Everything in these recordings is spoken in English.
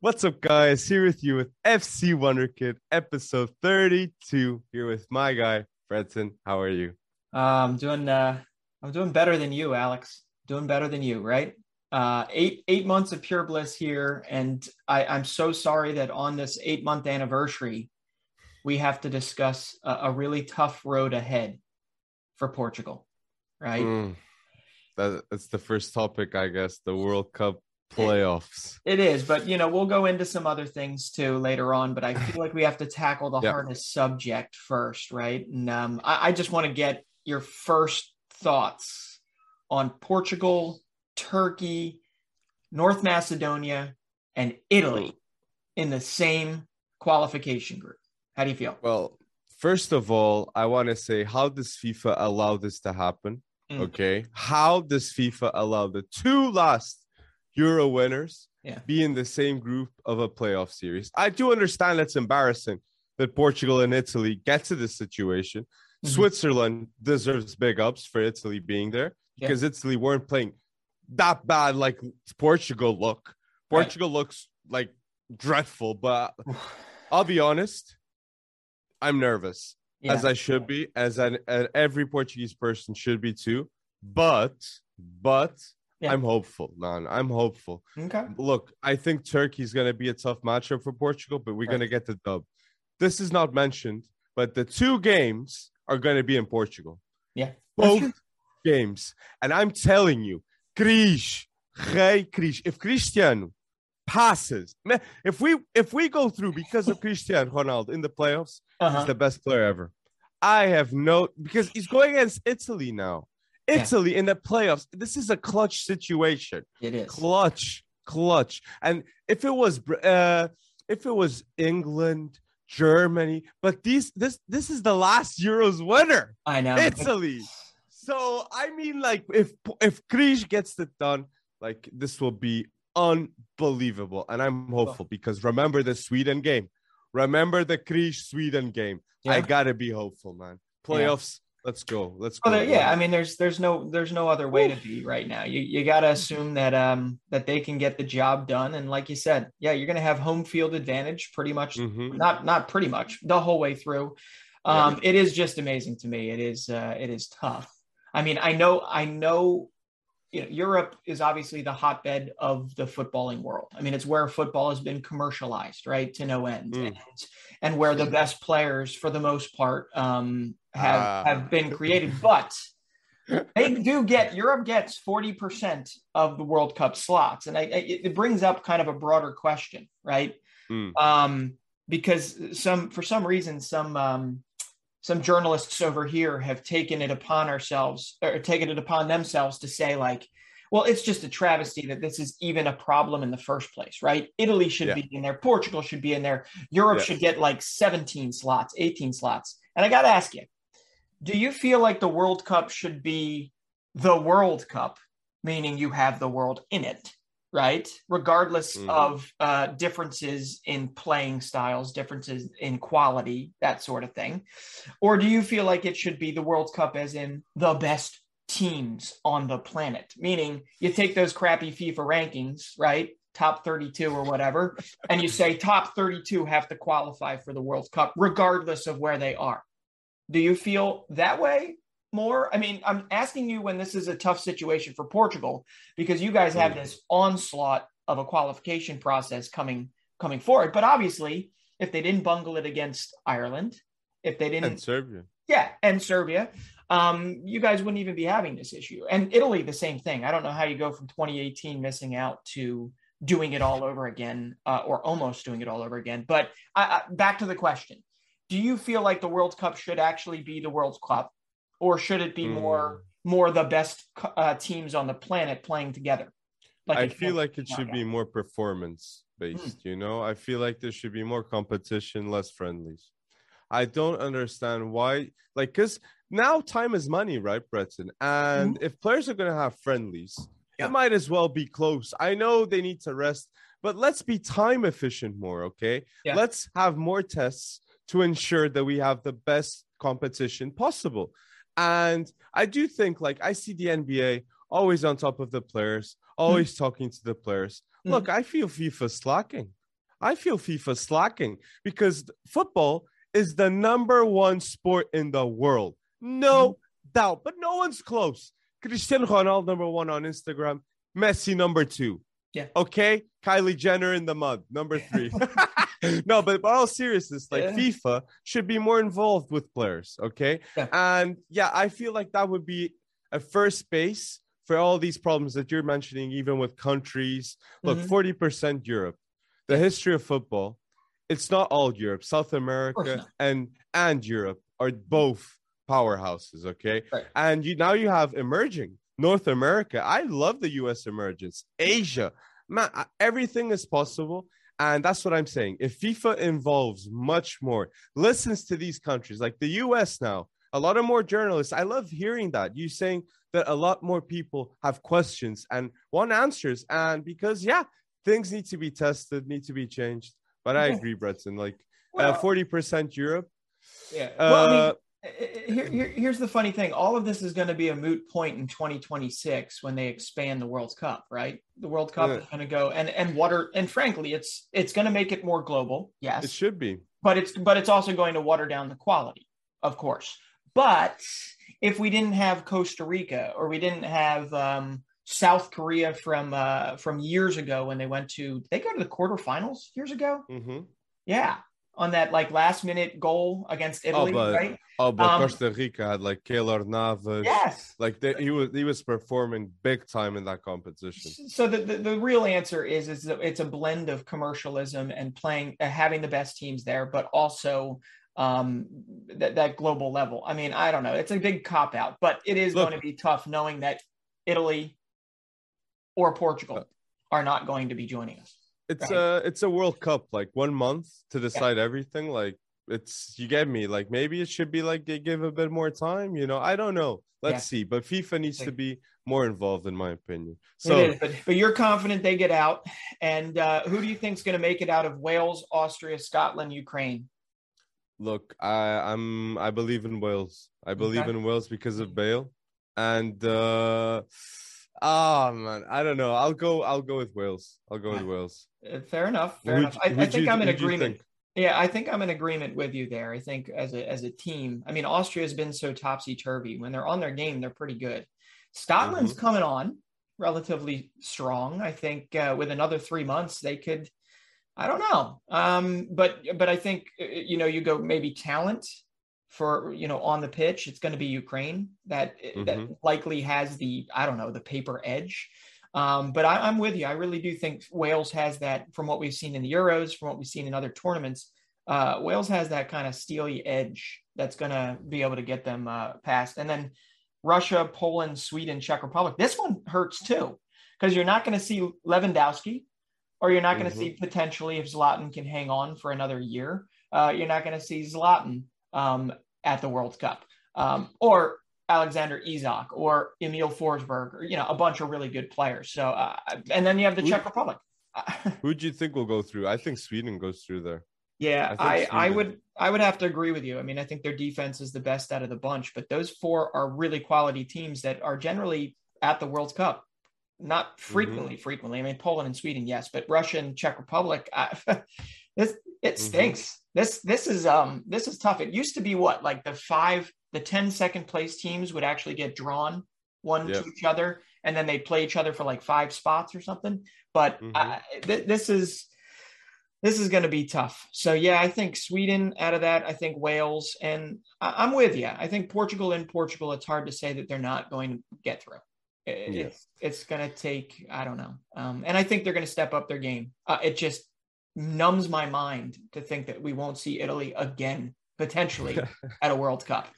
What's up, guys? Here with you with FC Wonderkid, episode 32. Here with my guy, Fredson. How are you? Uh, I'm doing uh I'm doing better than you, Alex. Doing better than you, right? Uh eight eight months of pure bliss here. And I, I'm so sorry that on this eight month anniversary, we have to discuss a, a really tough road ahead for Portugal. Right. Mm, that, that's the first topic, I guess. The World Cup playoffs. It is, but you know, we'll go into some other things too later on. But I feel like we have to tackle the Yeah. hardest subject first, right? And um, I, I just want to get your first thoughts on Portugal, Turkey, North Macedonia, and Italy in the same qualification group. How do you feel? Well, first of all, I want to say, how does FIFA allow this to happen? Mm. Okay. How does FIFA allow the two last Euro winners Yeah. be in the same group of a playoff series? I do understand it's embarrassing that Portugal and Italy get to this situation. Mhm. Switzerland deserves big ups for Italy being there Yeah. because Italy weren't playing that bad like Portugal look. Right. Portugal looks like dreadful, but I'll be honest, I'm nervous Yeah. as I should be, as an, and every Portuguese person should be too. But, but Yeah. I'm hopeful, man. I'm hopeful. okay. Look, I think Turkey's going to be a tough matchup for Portugal, but we're Right. going to get the dub. This is not mentioned, but the two games are going to be in Portugal. Yeah. Both games. And I'm telling you, Cris, Rei Cris, if Cristiano passes, man, if we if we go through because of Cristiano Ronaldo in the playoffs, Uh-huh. He's the best player ever. I have no because he's going against Italy now. Yeah. Italy in the playoffs. This is a clutch situation. It is. Clutch, clutch. And if it was uh if it was England, Germany, but these this this is the last Euros winner, I know. Italy. So I mean, like if if Krish gets it done, like this will be unbelievable, and I'm hopeful because remember the Sweden game, remember the Krish Sweden game. I gotta be hopeful, man. Playoffs, let's go, let's go. Well, yeah, I mean, there's there's no there's no other way to be right now. You you got to assume that um that they can get the job done, and like you said, yeah, you're gonna have home field advantage pretty much. Mhm. Not not pretty much the whole way through. Um, it is just amazing to me. It is uh, it is tough. I mean, I know I know. You know, Europe is obviously the hotbed of the footballing world. I mean, it's where football has been commercialized, right, to no end, Mm. and, and where the best players, for the most part, um, have Ah. have been created. But they do get Europe gets forty percent of the World Cup slots, and I, it, it brings up kind of a broader question, right? Mm. Um, because some for some reason some um, some journalists over here have taken it upon ourselves or taken it upon themselves to say like well it's just a travesty that this is even a problem in the first place right italy should Yeah. be in there portugal should be in there europe Yeah. should get like 17 slots 18 slots and i got to ask you do you feel like the world cup should be the world cup meaning you have the world in it right regardless Mhm. of uh, differences in playing styles differences in quality that sort of thing or do you feel like it should be the world cup as in the best teams on the planet meaning you take those crappy fifa rankings right top 32 or whatever and you say top 32 have to qualify for the world cup regardless of where they are do you feel that way more i mean i'm asking you when this is a tough situation for portugal because you guys have Mm. this onslaught of a qualification process coming coming forward but obviously if they didn't bungle it against ireland if they didn't And Serbia. yeah, and Serbia. Um, you guys wouldn't even be having this issue. And Italy, the same thing. I don't know how you go from 2018 missing out to doing it all over again, uh, or almost doing it all over again. But I, I, back to the question: Do you feel like the World Cup should actually be the World Cup, or should it be more more the best uh, teams on the planet playing together? I feel like it should knockout? be more performance based, you know? I feel like there should be more competition, less friendlies. I don't understand why, like, because now time is money, right, Breton? And if players are going to have friendlies, Yeah. it might as well be close. I know they need to rest, but let's be time efficient more, okay? Yeah. Let's have more tests to ensure that we have the best competition possible. And I do think, like, I see the NBA always on top of the players, always talking to the players. Mhm. Look, I feel FIFA slacking. I feel FIFA slacking because football is the number one sport in the world. No mm-hmm. doubt, but no one's close. Cristiano Ronaldo number one on Instagram, Messi number two. Yeah. Okay. Kylie Jenner in the mud, number three. no, but, but all seriousness, like yeah. FIFA should be more involved with players. Okay. Yeah. And yeah, I feel like that would be a first base for all these problems that you're mentioning, even with countries. Look, mm-hmm. 40% Europe. The history of football, it's not all Europe, South America and and Europe are both powerhouses, okay? Right. And you now you have emerging North America. I love the US emergence. Asia. Man, everything is possible. And that's what I'm saying. If FIFA involves much more, listens to these countries like the US now, a lot of more journalists. I love hearing that. You saying that a lot more people have questions and want answers. And because, yeah, things need to be tested, need to be changed. But I agree, Breton. Like uh, forty well, percent Europe. Yeah. Well, uh, I mean, uh, here, here, here's the funny thing. All of this is going to be a moot point in 2026 when they expand the World Cup, right? The World Cup yeah. is going to go and and water and frankly, it's it's going to make it more global. Yes, it should be. But it's but it's also going to water down the quality, of course. But if we didn't have Costa Rica or we didn't have um, South Korea from uh, from years ago when they went to they go to the quarterfinals years ago. Mm-hmm. Yeah, on that like last minute goal against oh, Italy, oh, but, right? Oh, but um, Costa Rica had like Keylor Navas. Yes, like they, he was he was performing big time in that competition. So the, the, the real answer is is it's a blend of commercialism and playing uh, having the best teams there, but also um that, that global level. I mean, I don't know. It's a big cop out, but it is Look, going to be tough knowing that Italy, or Portugal are not going to be joining us. It's right? a it's a World Cup, like one month to decide yeah. everything. Like it's you get me. Like maybe it should be like they give a bit more time. You know, I don't know. Let's yeah. see. But FIFA needs to be more involved, in my opinion. So, but, but you're confident they get out. And uh, who do you think is going to make it out of Wales, Austria, Scotland, Ukraine? Look, I, I'm I believe in Wales. I believe okay. in Wales because of Bale, and. uh Oh man, I don't know. I'll go. I'll go with Wales. I'll go with Wales. Uh, fair enough. Fair enough. I, I think you, I'm in agreement. Yeah, I think I'm in agreement with you there. I think as a as a team, I mean, Austria has been so topsy turvy. When they're on their game, they're pretty good. Scotland's mm-hmm. coming on relatively strong. I think uh, with another three months, they could. I don't know, um, but but I think uh, you know you go maybe talent for you know on the pitch it's going to be ukraine that mm-hmm. that likely has the i don't know the paper edge. Um, but I, am with you. I really do think wales has that from what we've seen in the euros from what we've seen in other tournaments uh, wales has that kind of steely edge that's going to be able to get them uh, past. And then russia poland sweden czech republic this one hurts too because you're not going to see lewandowski or you're not going to mm-hmm. see potentially if zlatan can hang on for another year. Uh, you're not going to see zlatan um, at the World Cup, um, or Alexander Isak or Emil Forsberg, or you know, a bunch of really good players. So, uh, and then you have the Czech Republic. Who do you think will go through? I think Sweden goes through there. Yeah, I, I, I, would I would have to agree with you. I mean, I think their defense is the best out of the bunch, but those four are really quality teams that are generally at the World Cup. Not frequently, mm-hmm. frequently. I mean, Poland and Sweden, yes, but Russia and Czech Republic, I, this it mm-hmm. stinks. This this is um this is tough. It used to be what like the five the 10 second place teams would actually get drawn one yep. to each other and then they play each other for like five spots or something. But mm-hmm. I, th- this is this is going to be tough. So yeah, I think Sweden out of that. I think Wales, and I- am with you. I think Portugal in Portugal. It's hard to say that they're not going to get through. It, yes. It's it's going to take I don't know, um, and I think they're going to step up their game. Uh, it just numbs my mind to think that we won't see Italy again potentially at a World Cup.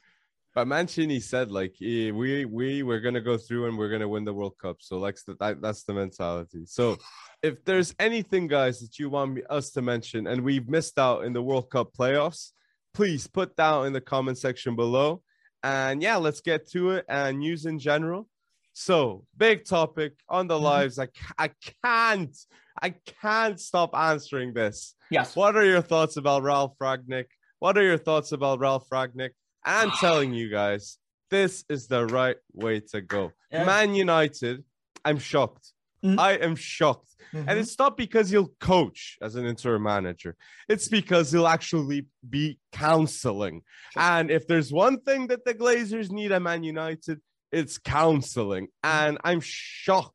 But Mancini said like we we we're gonna go through and we're gonna win the World Cup. So like that, that's the mentality. So if there's anything, guys, that you want me, us to mention and we've missed out in the World Cup playoffs, please put down in the comment section below. And yeah, let's get to it and news in general. So big topic on the mm-hmm. lives. I I can't I can't stop answering this. Yes. What are your thoughts about Ralf Rangnick? What are your thoughts about Ralf Rangnick? I'm telling you guys, this is the right way to go. Yeah. Man United, I'm shocked. Mhm. I am shocked. Mhm. And it's not because he'll coach as an interim manager. It's because he'll actually be counseling. Sure. And if there's one thing that the Glazers need at Man United, it's counseling. Mm-hmm. And I'm shocked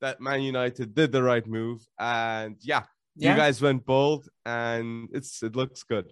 that Man United did the right move. And yeah, yeah. you guys went bold and it's it looks good.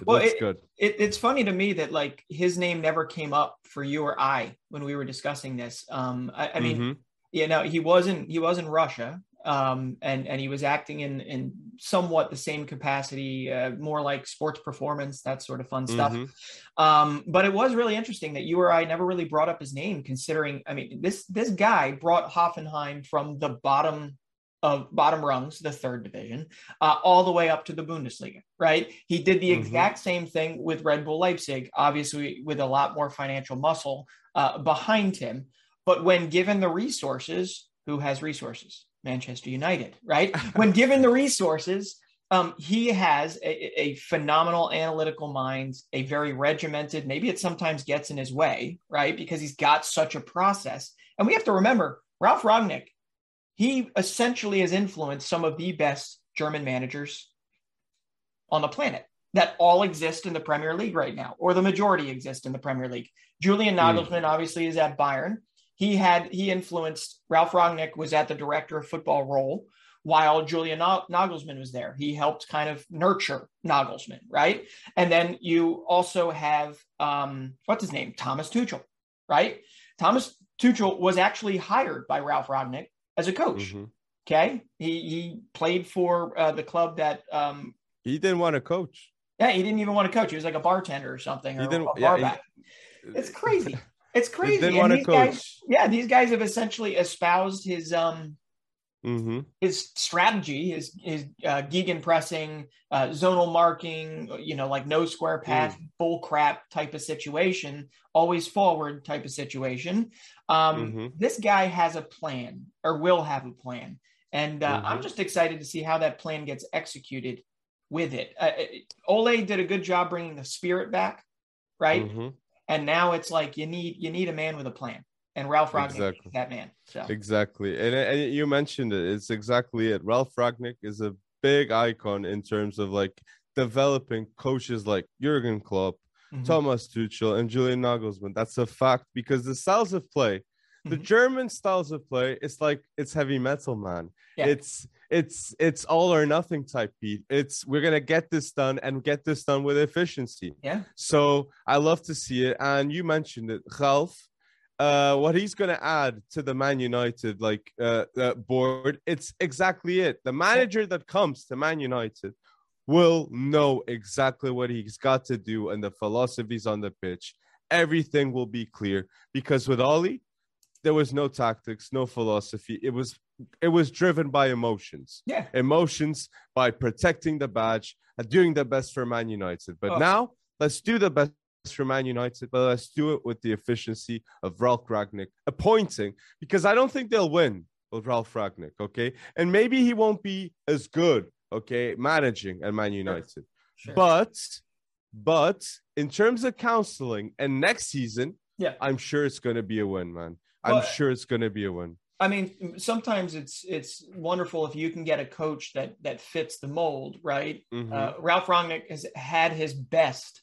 It Well, looks good. it, it's funny to me that like his name never came up for you or I when we were discussing this. Um, I, I mean, Mhm. you know, he wasn't he was in Russia, um, and and he was acting in in somewhat the same capacity, uh, more like sports performance, that sort of fun stuff. Mhm. Um, but it was really interesting that you or I never really brought up his name, considering I mean this this guy brought Hoffenheim from the bottom of bottom rungs, the third division, uh, all the way up to the Bundesliga. Right? He did the Mhm. exact same thing with Red Bull Leipzig, obviously with a lot more financial muscle uh, behind him. But when given the resources, who has resources? Manchester United, right? when given the resources, um, he has a, a phenomenal analytical mind, a very regimented, maybe it sometimes gets in his way, right? Because he's got such a process. And we have to remember Ralf Rangnick, he essentially has influenced some of the best German managers on the planet that all exist in the Premier League right now, or the majority exist in the Premier League. Julian Nagelsmann obviously is at Bayern. He had he influenced Ralf Rangnick was at the director of football role while Julian Na- Nagelsmann was there. He helped kind of nurture Nagelsmann, right? And then you also have um, what's his name, Thomas Tuchel, right? Thomas Tuchel was actually hired by Ralf Rangnick as a coach. Mhm. Okay, he he played for uh, the club that um, He didn't want to coach. yeah, he didn't even want to coach. He was like a bartender or something, or He didn't a yeah, he- It's crazy. It's crazy. didn't want to these guys- yeah, these guys have essentially espoused his um hmm his strategy, his his uh, Gegen pressing, uh, zonal marking, you know, like no square path, bull crap type of situation, always forward type of situation. Um, Mhm. This guy has a plan, or will have a plan, and uh, I'm Mhm. just excited to see how that plan gets executed with it. Uh, it- Ole did a good job bringing the spirit back, right? And now it's like you need you need a man with a plan, and Ralf Rangnick Exactly. is that man. So Exactly. And, and you mentioned it. It's exactly it. Ralf Rangnick is a big icon in terms of like developing coaches like Jurgen Klopp, mhm. Thomas Tuchel, and Julian Nagelsmann. That's a fact because the styles of play, the Mhm. German styles of play, it's like it's heavy metal, man. Yeah. It's it's it's all or nothing type beat. It's we're gonna get this done and get this done with efficiency. Yeah. So I love to see it. And you mentioned it, Ralf. Uh, what he's gonna add to the Man United like uh, uh, board, it's exactly it. The manager that comes to Man United will know exactly what he's got to do and the philosophies on the pitch. Everything will be clear because with Ole, there was no tactics, no philosophy. It was it was driven by emotions. Yeah. Emotions by protecting the badge and doing the best for Man United. But Oh. now let's do the best for Man United, but let's do it with the efficiency of Ralf Rangnick appointing because I don't think they'll win with Ralf Rangnick, okay? And maybe he won't be as good, okay, managing at Man United. Sure. But but in terms of counseling and next season, Yeah. I'm sure it's going to be a win, man. I'm sure it's going to be a win. I mean, sometimes it's it's wonderful if you can get a coach that that fits the mold, right? Mhm. Uh, Ralf Rangnick has had his best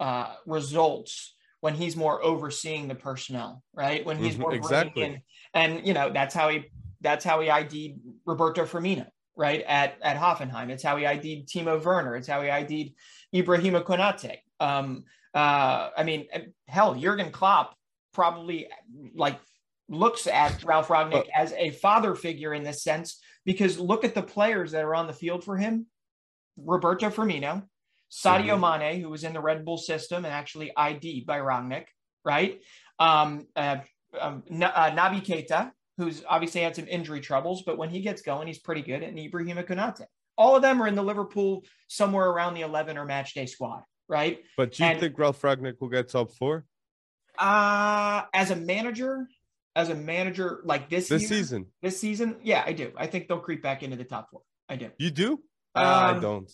uh, results when he's more overseeing the personnel, right? When he's Mhm, more exactly. in, and you know that's how he that's how he ID'd Roberto Firmino, right? At at Hoffenheim, it's how he ID'd Timo Werner, it's how he ID'd Ibrahima Konate. Um, uh, I mean, hell, Jurgen Klopp probably like looks at Ralf Rangnick as a father figure in this sense because look at the players that are on the field for him: Roberto Firmino, Sadio Mane, who was in the Red Bull system and actually ID'd by Rangnick, right? Um, uh, um, Na- uh, Naby Keita, who's obviously had some injury troubles, but when he gets going, he's pretty good. And Ibrahima Konate. All of them are in the Liverpool somewhere around the 11 or match day squad, right? But do you and- think Ralf Rangnick will get top four Uh, as a manager, as a manager like this this year- season? this season, yeah, I do. I think they'll creep back into the top four. I do. You do? Ah, I Um, don't.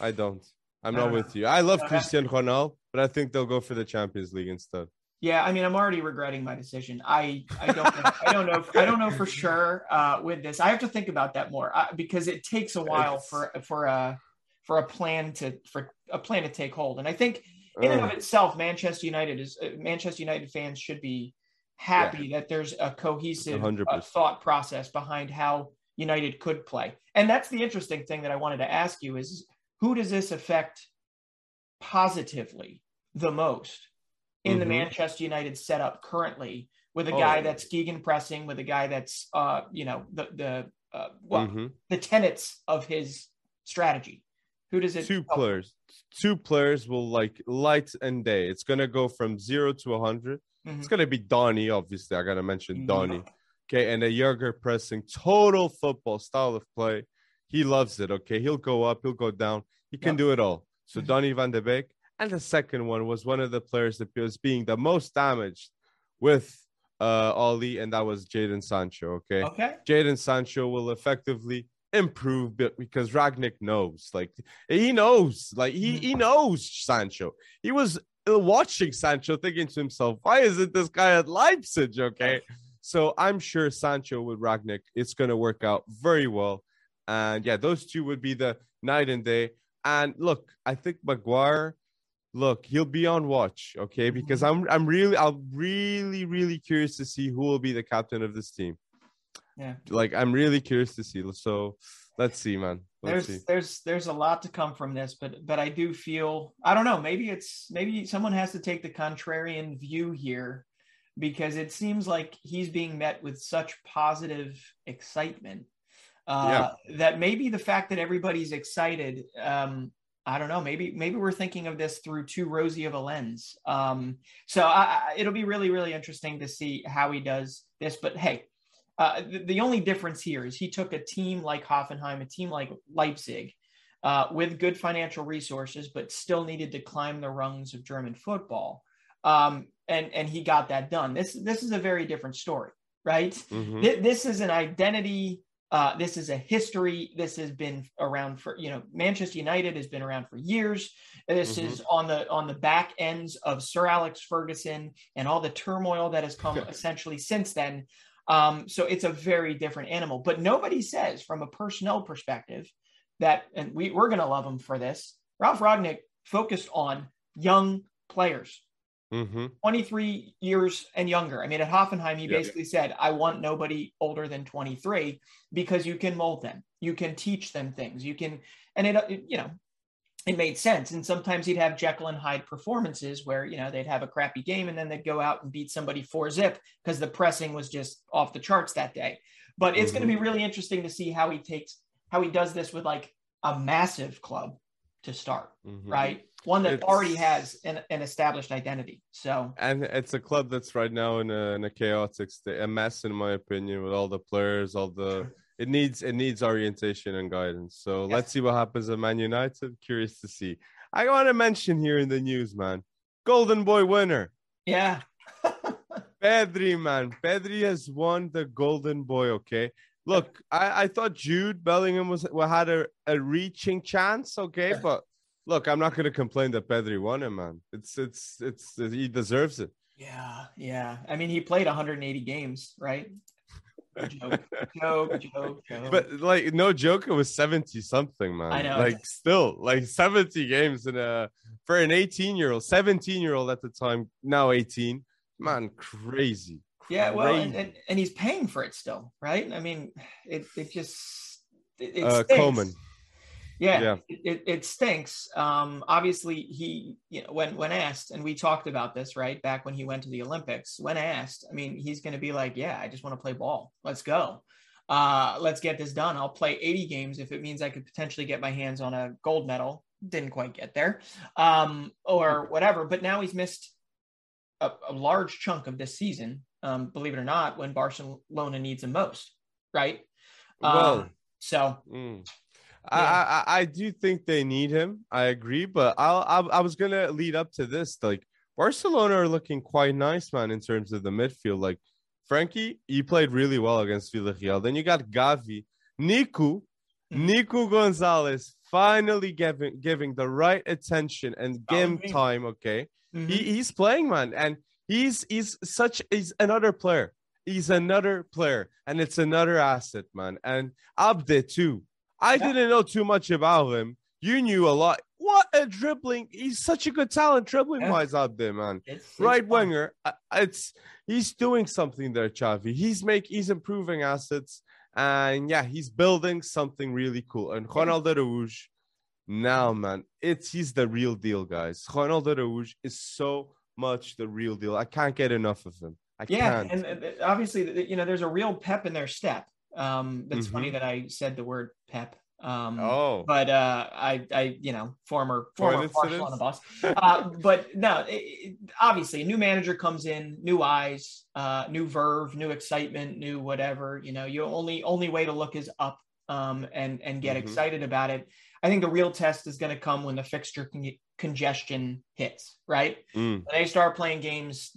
I don't. I'm I not don't with you. I love Uh, Cristiano Ronaldo, but I think they'll go for the Champions League instead. Yeah, I mean, I'm already regretting my decision. I I don't know, I don't know I don't know for sure uh, with this. I have to think about that more uh, because it takes a while It's- for for a for a plan to for a plan to take hold. And I think in and of itself, Manchester United is uh, Manchester United fans should be happy that there's a cohesive uh, thought process behind how United could play. And that's the interesting thing that I wanted to ask you is who does this affect positively the most in the Mhm. Manchester United setup currently with a Oh. guy that's Gegen pressing, with a guy that's uh, you know, the the uh, well, Mhm. the tenets of his strategy. Who does it two help? players two players will like light and day it's gonna go from zero to 100 Mhm. it's gonna be donny obviously i gotta mention Mhm. donny okay and a younger pressing total football style of play he loves it okay he'll go up he'll go down he can Yep. do it all so Mhm. donny van de beek and the second one was one of the players that was being the most damaged with uh ole and that was jadon sancho okay Okay. Jadon Sancho will effectively improve because Rangnick knows, like he knows, like he, Mhm. he knows Sancho. He was watching Sancho, thinking to himself, "Why isn't this guy at Leipzig?" Okay, so I'm sure Sancho with Rangnick, it's gonna work out very well, and yeah, those two would be the night and day. And look, I think Maguire, look, he'll be on watch, okay, because mm-hmm. I'm I'm really I'm really really curious to see who will be the captain of this team Yeah. like I'm really curious to see. So let's see, man. Let's there's see. there's there's a lot to come from this but but i do feel i don't know maybe it's maybe someone has to take the contrarian view here because it seems like he's being met with such positive excitement uh that maybe the fact that everybody's excited um I don't know. Maybe maybe we're thinking of this through too rosy of a lens. Um, so I, I, it'll be really really interesting to see how he does this. But hey, uh, the, the only difference here is he took a team like Hoffenheim, a team like Leipzig, uh, with good financial resources, but still needed to climb the rungs of German football, um, and and he got that done. This this is a very different story, right? Mhm. Th- this is an identity. Uh, this is a history. This has been around for you know Manchester United has been around for years. This Mhm. is on the on the back ends of Sir Alex Ferguson and all the turmoil that has come essentially since then. Um, so it's a very different animal. But nobody says from a personnel perspective that, and we, we're going to love him for this. Ralf Rangnick focused on young players. Mhm. 23 years and younger. I mean, at Hoffenheim, he Yeah. basically said, I want nobody older than 23 because you can mold them. You can teach them things. You can, and it, it, you know, it made sense. And sometimes he'd have Jekyll and Hyde performances where, you know, they'd have a crappy game and then they'd go out and beat somebody four zip because the pressing was just off the charts that day. But it's going to be really interesting to see how he takes, how he does this with like a massive club to start, Mhm. right? One that It's- already has an, an established identity. So, And it's a club that's right now in a, in a chaotic state, a mess, in my opinion, with all the players, all the. It needs it needs orientation and guidance. So Yes. let's see what happens at Man United. Curious to see. I want to mention here in the news, man, Golden Boy winner. yeah. Pedri, man. Pedri has won the Golden Boy. Okay. Look, I, I thought Jude Bellingham was well, had a, a reaching chance. Okay, but look, I'm not going to complain that Pedri won it, man. It's it's it's he deserves it. Yeah, yeah. I mean, he played 180 games, right? Joke, joke, joke, joke. But like, no joke, it was 70 something, man. I know. Like, still, like 70 games in a for an 18 year old, 17 year old at the time, now 18. Man, crazy. yeah, well, and, and, and he's paying for it still, right? I mean, it it just it, it Uh. Coleman. Yeah, Yeah. It, it, stinks. Um, obviously, he you know when when asked, and we talked about this right back when he went to the Olympics. When asked, I mean, he's going to be like, "Yeah, I just want to play ball. Let's go. Uh, let's get this done. I'll play 80 games if it means I could potentially get my hands on a gold medal. Didn't quite get there, um, or whatever. But now he's missed a, a large chunk of this season. Um, believe it or not, when Barcelona needs him most, right? Well, Um, so Mm. I, I I do think they need him. I agree, but I'll, I I was gonna lead up to this. Like Barcelona are looking quite nice, man, in terms of the midfield. Like Frenkie, you played really well against Villarreal. Then you got Gavi, Niku, Mhm. Nico Gonzalez finally giving giving the right attention and game time. Okay, mhm. he, he's playing, man, and He's he's such he's another player. He's another player, and it's another asset, man. And Abde too. I Yeah. didn't know too much about him. You knew a lot. What a dribbling! He's such a good talent dribbling Yeah. wise out there, man. It's, it's right fun. winger. It's he's doing something there, Xavi. He's make he's improving assets, and yeah, he's building something really cool. And Ronald Araújo, now man, it's he's the real deal, guys. Ronald Araújo is so much the real deal. I can't get enough of him. I Yeah, can't. and uh, obviously, you know, there's a real pep in their step. Um, that's Mhm. funny that I said the word pep. Um, oh, but uh, I, I, you know, former former on the bus. Uh, but no, it, obviously, a new manager comes in, new eyes, uh, new verve, new excitement, new whatever. You know, you only only way to look is up, um, and and get Mhm. excited about it. I think the real test is going to come when the fixture con- congestion hits, right? Mm, when they start playing games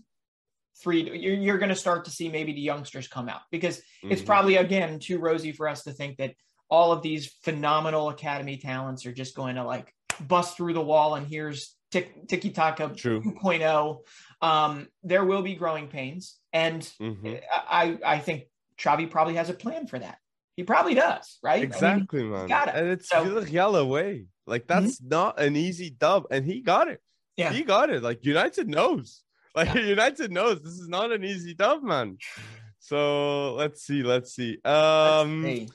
three you're, you're going to start to see maybe the youngsters come out because it's mhm. probably again too rosy for us to think that all of these phenomenal academy talents are just going to like bust through the wall and here's tick, tiki taka true. 2.0 um, there will be growing pains and Mhm. I, I think Xavi probably has a plan for that he probably does right I mean, Exactly, man. got it. And it's So- Mm-hmm. Villarreal away. Like that's not an easy dub, and he got it. yeah He got it. Like United knows. Like United knows this is not an easy dub, man. So let's see, let's see. Um Hey,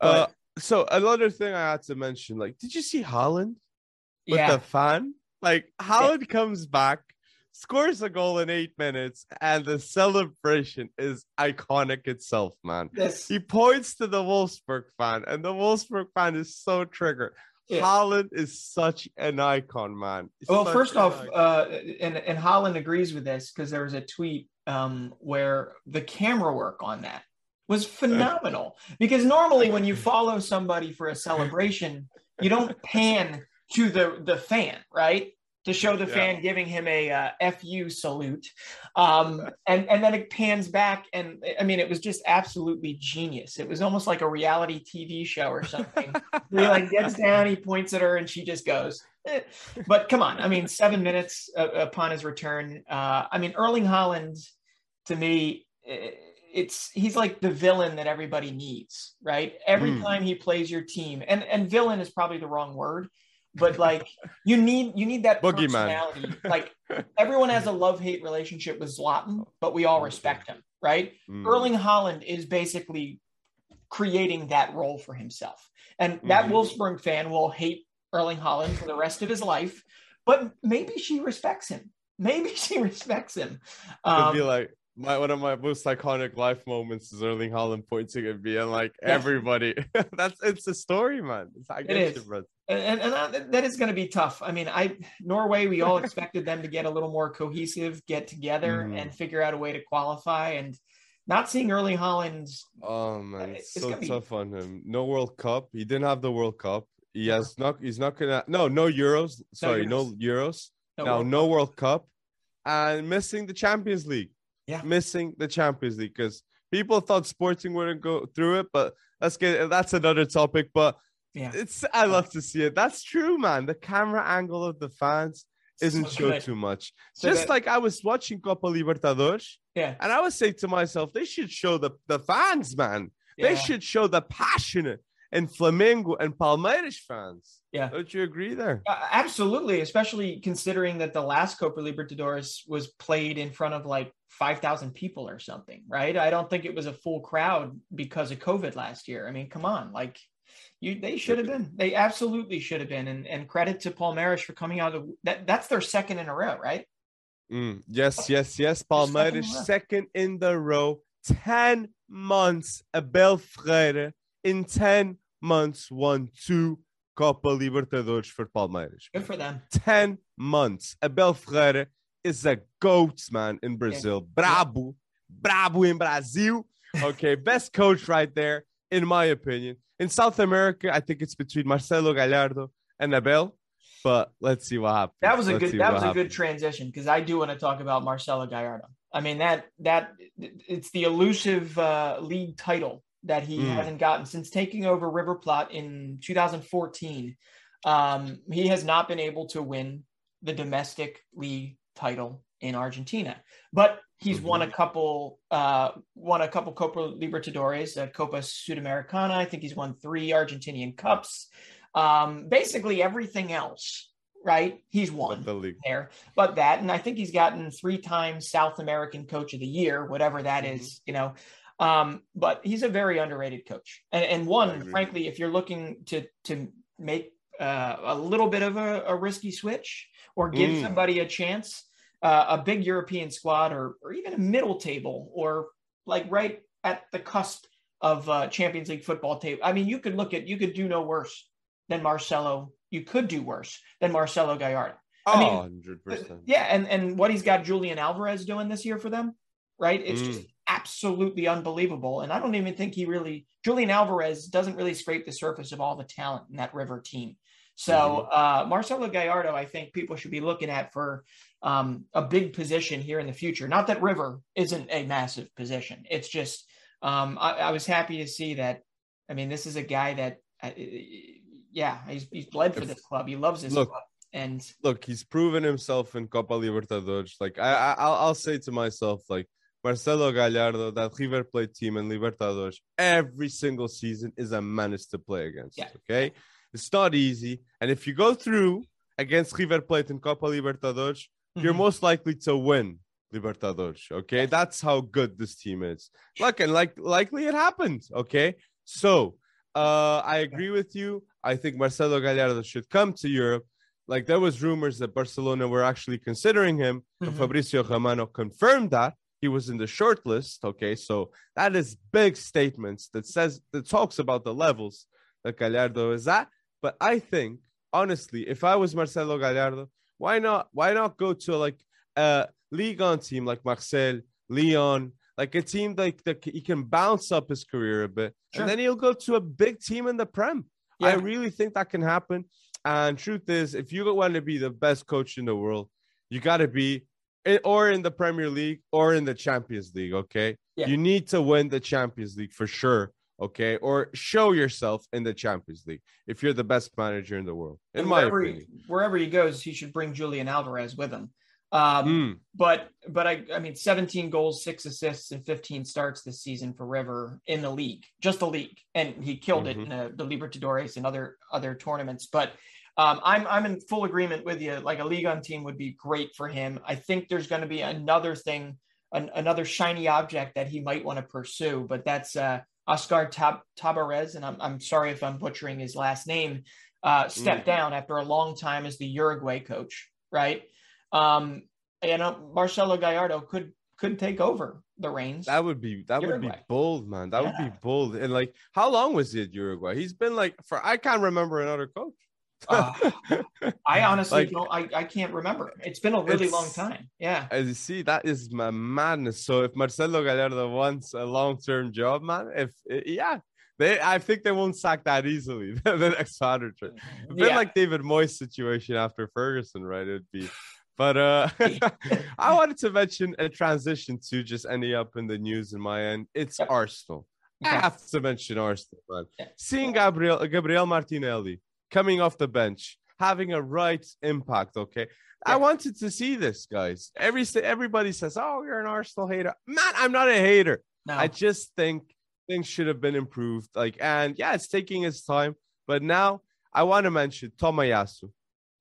uh so another thing I had to mention, like, did you see Haaland with yeah the fan? Like Haaland comes back, scores a goal in eight minutes, and the celebration is iconic itself, man. this He points to the Wolfsburg fan, and the Wolfsburg fan is so triggered. Yeah. Haaland is such an icon, man. Well, first off, uh, and and Haaland agrees with this because there was a tweet um, where the camera work on that was phenomenal. because normally, when you follow somebody for a celebration, you don't pan to the the fan, right? To show the Yeah. fan giving him a uh, "fu" salute, um, and and then it pans back, and I mean, it was just absolutely genius. It was almost like a reality TV show or something. he like gets down, he points at her, and she just goes. "Eh." But come on, I mean, seven minutes uh, upon his return. Uh, I mean, Erling Haaland, to me, eh, it's he's like the villain that everybody needs, right? Every Mm. time he plays your team, and and villain is probably the wrong word, but like you need you need that Boogeyman. personality. Like everyone has a love hate relationship with Zlatan, but we all respect him, right? Mm. Erling Haaland is basically creating that role for himself. And that Mhm. Wolfsburg fan will hate Erling Haaland for the rest of his life, but maybe she respects him. Maybe she respects him. It'd Um, be like my one of my most iconic life moments is Erling Haaland pointing at me and like Yeah. everybody. That's it's a story, man. It's, I get is. you, bro. and, and that- is going to be tough. I mean, I Norway, we all expected them to get a little more cohesive, get together, Mhm. and figure out a way to qualify. And not seeing Erling Haaland's Oh man, it's, so be- tough on him. No World Cup. He didn't have the World Cup. He has not. He's not gonna. No, no Euros. Sorry, no Euros. no, now World no. World Cup, and missing the Champions League. Yeah. missing the Champions League because people thought Sporting wouldn't go through it, but let's get that's another topic. But Yeah. it's I love to see it. That's true, man. The camera angle of the fans isn't So shown too much. So Just that- like I was watching Copa Libertadores, yeah, and I would say to myself, they should show the the fans, man. They should show the passionate and Flamengo and Palmeiras fans. Yeah. don't you agree there? Uh, absolutely, especially considering that the last Copa Libertadores was played in front of like 5,000 people or something, right? I don't think it was a full crowd because of COVID last year. I mean, come on, like you they should have been. They absolutely should have been and and credit to Palmeiras for coming out of that that's their second in a row, right? Mm, yes, yes, yes. second in Palmeiras a row. second in the row. 10 months. Abel Ferreira in 10 months won two Copa Libertadores for Palmeiras. Good for them. 10 months. Abel Ferreira is a goat, man, in Brazil. Brabo. Brabo in Brazil. Okay, best coach right there, in my opinion. In South America, I think it's between Marcelo Gallardo and Abel. But let's see what happens. That was a Let's good that was a good transition because I do want to talk about Marcelo Gallardo. I mean that that it's the elusive uh, league title that he Mm. hasn't gotten since taking over River Plate in 2014. Um, he has not been able to win the domestic league title in Argentina. But he's Mm-hmm. won a couple, uh, won a couple Copa Libertadores, uh, Copa Sudamericana. I think he's won three Argentinian Cups. Um, basically everything else, right? He's won the league. there, but that, and I think he's gotten three times South American Coach of the Year, whatever that Mhm. is, you know. Um, but he's a very underrated coach, and, and one, frankly, if you're looking to to make uh, a little bit of a, a risky switch or give Mm. somebody a chance, uh, a big European squad or or even a middle table or like right at the cusp of uh, Champions League football table. I mean, you could look at you could do no worse than Marcelo. You could do worse than Marcelo Gallardo. I mean, Oh, 100%. Yeah, and and what he's got Julian Alvarez doing this year for them, right? It's Mm. just absolutely unbelievable. And I don't even think he really Julian Alvarez doesn't really scrape the surface of all the talent in that River team. So Mm-hmm. uh, Marcelo Gallardo, I think people should be looking at for um, a big position here in the future. Not that River isn't a massive position. It's just um, I, I was happy to see that. I mean, this is a guy that, uh, yeah, he's he's bled for this club. He loves this Look, club, and look, he's proven himself in Copa Libertadores. Like I, I I'll, I'll say to myself, like Marcelo Gallardo, that River Plate team in Libertadores, every single season is a menace to play against. Yeah. Okay, it's not easy, and if you go through against River Plate in Copa Libertadores, you're Mhm. most likely to win Libertadores. Okay, that's how good this team is. Look, and like likely it happened. Okay, so uh, I agree with you. I think Marcelo Gallardo should come to Europe. Like there was rumors that Barcelona were actually considering him. and Mhm. Fabrizio Romano confirmed that he was in the short list. Okay, so that is big statements that says that talks about the levels that Gallardo is at. But I think honestly, if I was Marcelo Gallardo, why not? Why not go to like a Ligue 1 team like Marseille, Lyon, like a team like that he can bounce up his career a bit, Sure. and then he'll go to a big team in the Prem. I really think that can happen. And truth is, if you want to be the best coach in the world, you got to be in, or in the Premier League or in the Champions League. Okay, Yeah. you need to win the Champions League for sure. Okay, or show yourself in the Champions League if you're the best manager in the world, in And my wherever opinion. He, wherever he goes, he should bring Julian Alvarez with him. Um, Mm, But but I I mean, 17 goals, six assists, and 15 starts this season for River in the league, just the league, and he killed it in the, the Libertadores and other other tournaments. But um, I'm I'm in full agreement with you. Like a Ligue 1 team would be great for him. I think there's going to be another thing, an, another shiny object that he might want to pursue, but that's uh, Oscar Tab- Tabarez, and I'm I'm sorry if I'm butchering his last name. Uh, stepped down after a long time as the Uruguay coach, right? Um, you know, Marcelo Gallardo could could take over the reins. that would be that would be bold, man. That would be bold. And like, how long was he at Uruguay? He's been like for I can't remember another coach. Uh, I honestly Like- don't. I, I can't remember. It's been a really long time. Yeah. As you see, that is my madness. So if Marcelo Gallardo wants a long-term job, man, if yeah, they I think they won't sack that easily. the next manager. A bit Yeah. like David Moyes' situation after Ferguson, right? It'd be. But uh I wanted to mention a transition to just ending up in the news in my end. It's Yep. Arsenal. I have to mention Arsenal, man. Yeah. Seeing Gabriel Gabriel Martinelli coming off the bench, having a right impact. Okay, I wanted to see this, guys. Every everybody says, "Oh, you're an Arsenal hater." Man, I'm not a hater. No. I just think things should have been improved. Like, and yeah, it's taking its time. But now I want to mention Tomiyasu.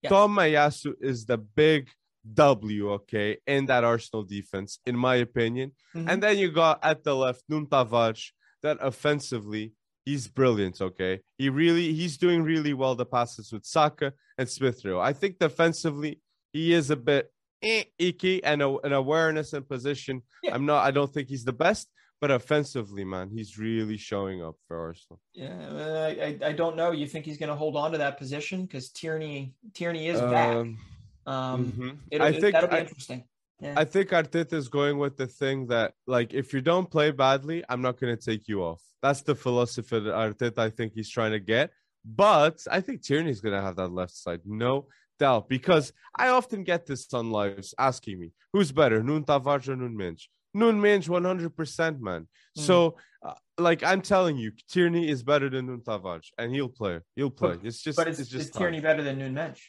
Yes. Tomiyasu is the big W, okay, in that Arsenal defense, in my opinion. Mhm. And then you got at the left Nuno Tavares, that offensively, he's brilliant, okay? He really he's doing really well the passes with Saka and Smith Rowe. I think defensively, he is a bit eh, icky and a, an awareness and position. Yeah. I'm not I don't think he's the best, but offensively, man, he's really showing up for Arsenal. yeah, uh, I, I don't know. You think he's going to hold on to that position because Tierney Tierney is back. Um, Um, mhm. it'll, I think that'll be I- interesting. Yeah. I think Arteta is going with the thing that, like, if you don't play badly, I'm not going to take you off. That's the philosophy that Arteta, I think he's trying to get. But I think Tierney's going to have that left side, no doubt. Because I often get this on lives asking me, who's better, Nuno Tavares or Nuno Mendes? Nuno Mendes, 100%, man. Mm. So, uh, like, I'm telling you, Tierney is better than Nuno Tavares, and he'll play. He'll play. it's just, but it's, it's just is Tierney better than Nuno Mendes?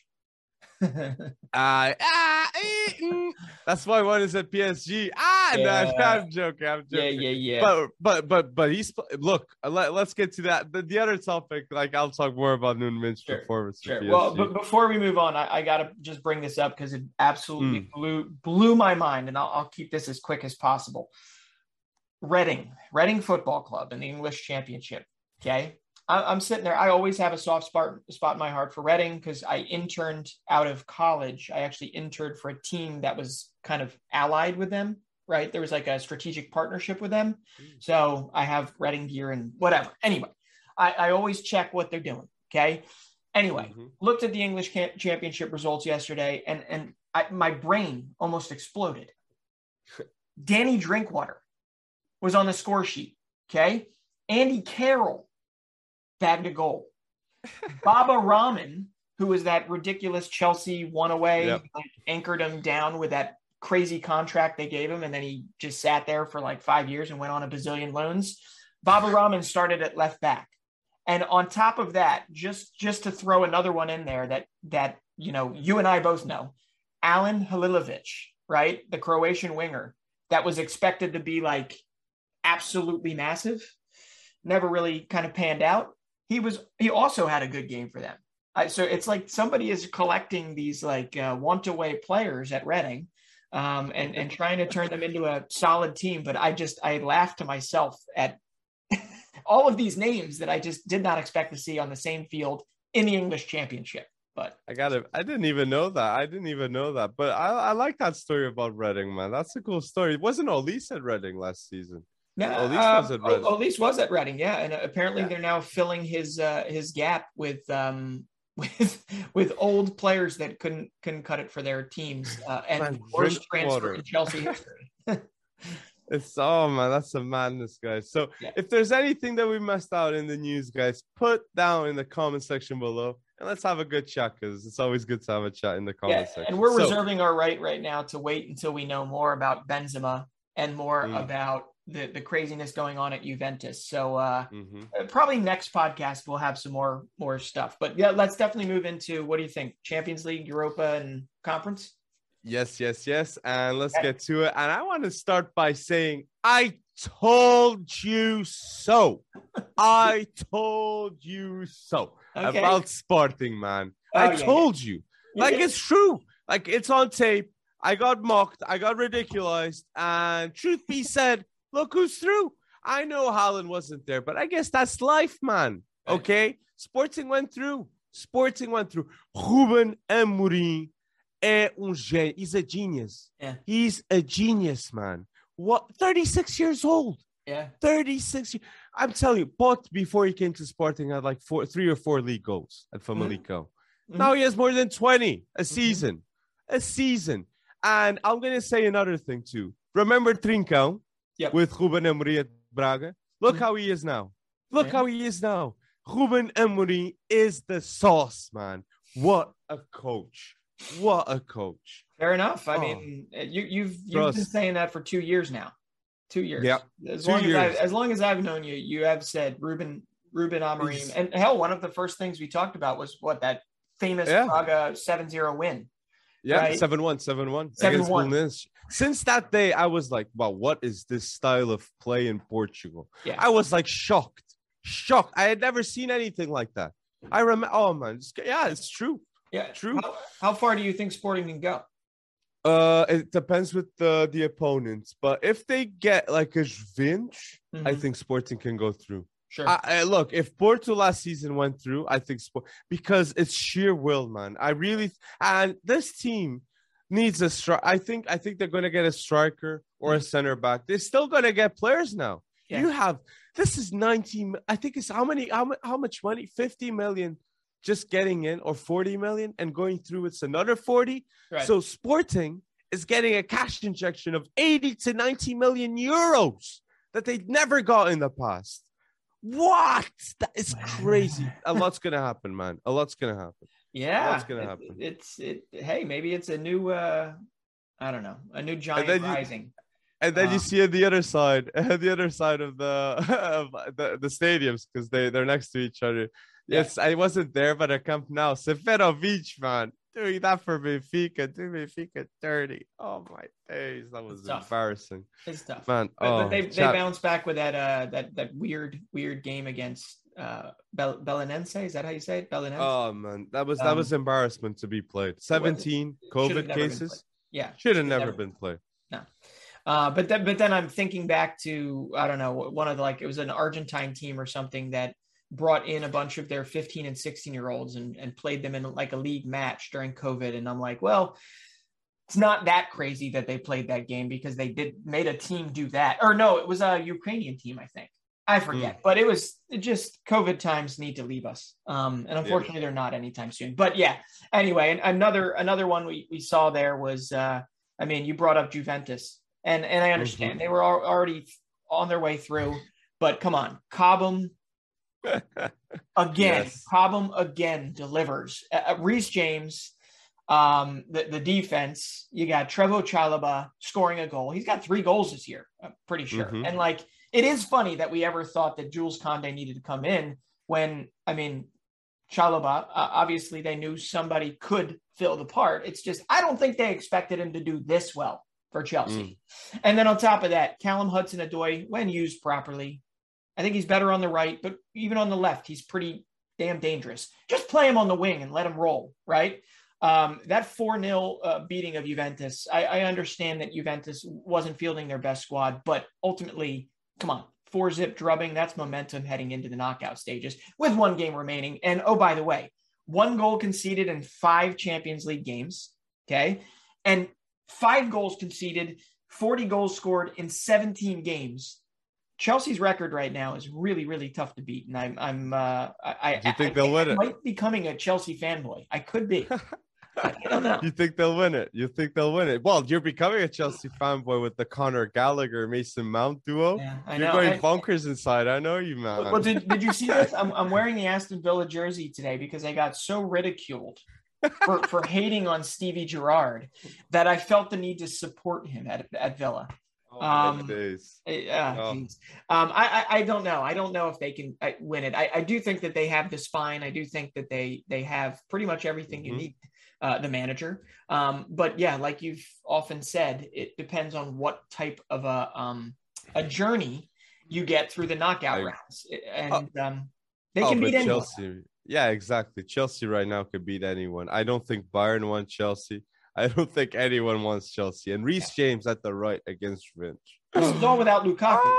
Uh, ah, eh, mm. That's why one is at PSG. Ah, no, I'm joking. I'm joking. yeah, yeah. yeah. But but but but he's look. Let, let's get to that. The, the other topic, like I'll talk more about Noonman's Sure, performance. for Sure. Well, but before we move on, I, I got to just bring this up because it absolutely Mm. blew blew my mind, and I'll, I'll keep this as quick as possible. Reading, Reading Football Club in the English Championship. Okay, I'm sitting there. I always have a soft spot spot in my heart for Reading because I interned out of college. I actually interned for a team that was kind of allied with them. Right, there was like a strategic partnership with them. So I have Reading gear and whatever. Anyway, I, I always check what they're doing. Okay. Anyway, Mhm. looked at the English camp- championship results yesterday, and and I, my brain almost exploded. Danny Drinkwater was on the score sheet. Okay, Andy Carroll bagged a goal. Baba Rahman, who was that ridiculous Chelsea one away, Yep. like, anchored him down with that crazy contract they gave him, and then he just sat there for like five years and went on a bazillion loans. Baba Rahman started at left back. And on top of that, just just to throw another one in there that that you know you and I both know, Alen Halilović, right, the Croatian winger that was expected to be like absolutely massive, never really kind of panned out. He was he also had a good game for them. So it's like somebody is collecting these like uh, want away players at Reading. Um, and and trying to turn them into a solid team, but I just I laughed to myself at all of these names that I just did not expect to see on the same field in the English Championship. But I got it. I didn't even know that. I didn't even know that. But I, I like that story about Reading, man. That's a cool story. Wasn't Olise at Reading last season. Yeah, Olise uh, was at Reading. O- Olise was at Reading, yeah, and apparently Yeah. they're now filling his uh, his gap with um, with with old players that couldn't couldn't cut it for their teams uh, and worst transfer water. in Chelsea history. It's oh man, that's a madness, guys. So Yeah. if there's anything that we messed out in the news, guys, put down in the comment section below and let's have a good chat because it's always good to have a chat in the comment Yeah, section. and we're So- reserving our right right now to wait until we know more about Benzema and more Mm. about the the craziness going on at Juventus. So uh, Mhm. uh, probably next podcast we'll have some more more stuff. But yeah, let's definitely move into what do you think? Champions League, Europa, and Conference. Yes, yes, yes. And let's Okay. get to it. And I want to start by saying, I told you so. I told you so Okay. about Sporting, man. Oh, I yeah, told you. Like Yeah. it's true. Like it's on tape. I got mocked. I got ridiculized. And truth be said, look who's through. I know Haaland wasn't there, but I guess that's life, man. Okay. Sporting went through. Sporting went through. Ruben Amorim é um gênio. He's a genius. Yeah. He's a genius, man. What? 36 years old. yeah. 36 years. I'm telling you, Pote before he came to Sporting had like four, three or four league goals at Famalicão. Mhm. Now he has more than 20 a Mm-hmm. season. A season. And I'm going to say another thing too. Remember Trincão Yep. with Ruben Amorim at Braga? Look Mhm. how he is now. Look Yeah. how he is now. Ruben Amorim is the sauce, man. What a coach. What a coach. Fair enough. I Oh. mean, uh, you, you've you've been saying that for two years now. Two years. Yeah, As two long as I years. as long as I've known you, you have said Ruben Ruben Amorim, and hell, one of the first things we talked about was what that famous Yeah. Braga 7-0 win. Yeah, Right. 7 1, 7 1. 7-1. Since that day, I was like, wow, what is this style of play in Portugal? Yeah. I was like shocked, shocked. I had never seen anything like that. I remember, oh man, it's- yeah, it's true. Yeah, True. How, how far do you think Sporting can go? Uh, it depends with the the opponents, but if they get like a Vinch, I Mhm. think Sporting can go through. Sure. I, I, look, if Porto last season went through, I think Sport because it's sheer will, man. I really and this team needs a strike. I think I think they're gonna get a striker or a mm. center back. They're still gonna get players now. Yeah. You have this is 19. I think it's how many how, how much money? 50 million just getting in or 40 million and going through it's another 40. right. So Sporting is getting a cash injection of 80 to 90 million euros that they never got in the past. What? That is crazy. A lot's gonna happen, man. A lot's gonna happen. Yeah, what's gonna it- happen? It's it. Hey, maybe it's a new. uh I don't know, a new giant then you- rising. And then Uh, you see the other side, the other side of the of the, the stadiums because they they're next to each other. Yeah. Yes, I wasn't there, but I come now. Seferovic, man, doing that for Benfica, do Benfica dirty. Oh my days, that was It's tough. embarrassing, It's tough. man. But, oh, but they, they bounced back with that uh that that weird weird game against uh Bel- Belenense. Is that how you say it? Belenense. Oh man, that was that Um, was embarrassment to be played. Seventeen COVID cases. Yeah. should have never never- been played. Uh, but then, but then I'm thinking back to I don't know one of the like it was an Argentine team or something that brought in a bunch of their 15 and 16 year olds and and played them in like a league match during COVID, and I'm like, well, it's not that crazy that they played that game because they did made a team do that, or no, it was a Ukrainian team, I think. I forget, but it was it just COVID times need to leave us, um, and unfortunately they're not anytime soon. But yeah, anyway, and another another one we we saw there was, uh, I mean, you brought up Juventus and and I understand they were al- already on their way through, but come on, Cobham again, Yes. Cobham again delivers. Uh, Uh, Reece James, um, the the defense. You got Trevoh Chalobah scoring a goal. He's got three goals this year. I'm pretty sure. Mhm. And like, it is funny that we ever thought that Jules Koundé needed to come in when I mean. Chalobah, uh, obviously, they knew somebody could fill the part. It's just, I don't think they expected him to do this well for Chelsea. And then on top of that, Callum Hudson Odoi, when used properly, I think he's better on the right, but even on the left, he's pretty damn dangerous. Just play him on the wing and let him roll, right? Um, that 4 0 uh, beating of Juventus, I, I understand that Juventus wasn't fielding their best squad, but ultimately, come on, four zip drubbing, that's momentum heading into the knockout stages with one game remaining. And oh, by the way, one goal conceded in five Champions League games, okay? And five goals conceded, 40 goals scored in 17 games. Chelsea's record right now is really, really tough to beat, and I'm, I'm, uh, I, think I, they'll win I it? Might be becoming a Chelsea fanboy. I could be. I don't know. You think they'll win it? You think they'll win it? Well, you're becoming a Chelsea fanboy with the Conor Gallagher Mason Mount duo. Yeah, I You're know. going And- bonkers inside. I know you, man. well, did, did you see this? I'm, I'm wearing the Aston Villa jersey today because I got so ridiculed for, for hating on Stevie Gerrard that I felt the need to support him at, at Villa. Oh, um, days. Uh, Oh. um, I, I I don't know. I don't know if they can uh, win it. I, I do think that they have the spine. I do think that they they have pretty much everything you Mhm. need. Uh, the manager, um, but yeah, like you've often said, it depends on what type of a um, a journey you get through the knockout I- rounds, and um, they Oh, can beat anyone. Chelsea. Yeah, exactly. Chelsea right now could beat anyone. I don't think Bayern won Chelsea. I don't think anyone wants Chelsea. And Reece James at the right against Vinch. This is all without Lukaku.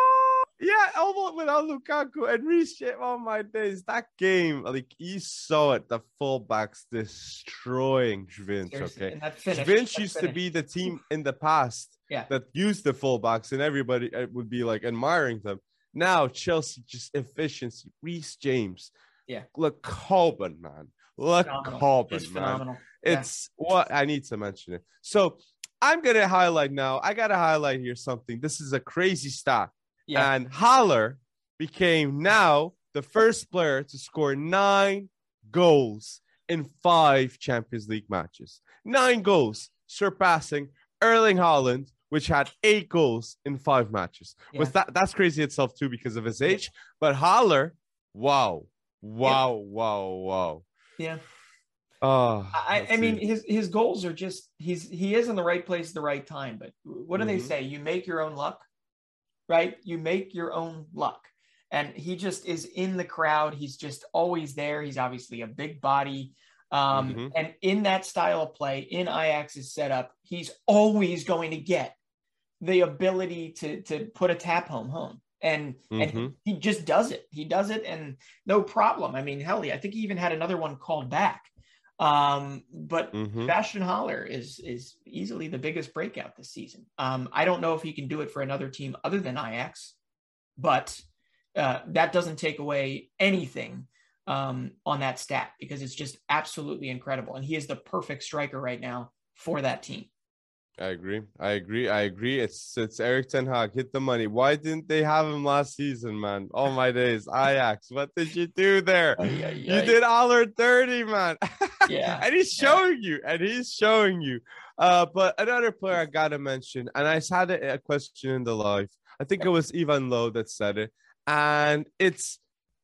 Ah, yeah, almost without Lukaku and Reece James. Oh my days, that game, like you saw it, the fullbacks destroying Vinch. Seriously, Okay, finish. Used to be the team in the past Yeah. that used the fullbacks, and everybody uh, would be like admiring them. Now Chelsea just efficiency. Reece James, Yeah. look Cobham, man, look phenomenal. It's man. phenomenal. Yeah. It's what I need to mention it. So I'm gonna highlight now. I gotta highlight here something. This is a crazy stat. Yeah. And Haller became now the first player to score nine goals in five Champions League matches. Nine goals, surpassing Erling Haaland, which had eight goals in five matches. Was that that's crazy itself too because of his age? But Haller, wow, wow, wow, wow. Yeah. Oh, I, I mean, his his goals are just he's he is in the right place at the right time. But what do they Mhm. say? You make your own luck, right? You make your own luck, and he just is in the crowd. He's just always there. He's obviously a big body, um, Mhm. and in that style of play, in Ajax's setup, he's always going to get the ability to to put a tap home home. And and Mhm. he just does it. He does it, and no problem. I mean, hell, I think he even had another one called back. Um, but Mhm. Bastion Haller is is easily the biggest breakout this season. Um, I don't know if he can do it for another team other than Ajax, but uh, that doesn't take away anything um, on that stat because it's just absolutely incredible. And he is the perfect striker right now for that team. I agree. I agree. I agree. It's it's Erik Ten Hag. Hit the money. Why didn't they have him last season, man? All my days. Ajax. What did you do there? You did Haller dirty, man. Yeah. and he's Yeah. showing you, and he's showing you. Uh, but another player I gotta mention, and I had a, a question in the live. I think it was Ivan Lowe that said it, and it's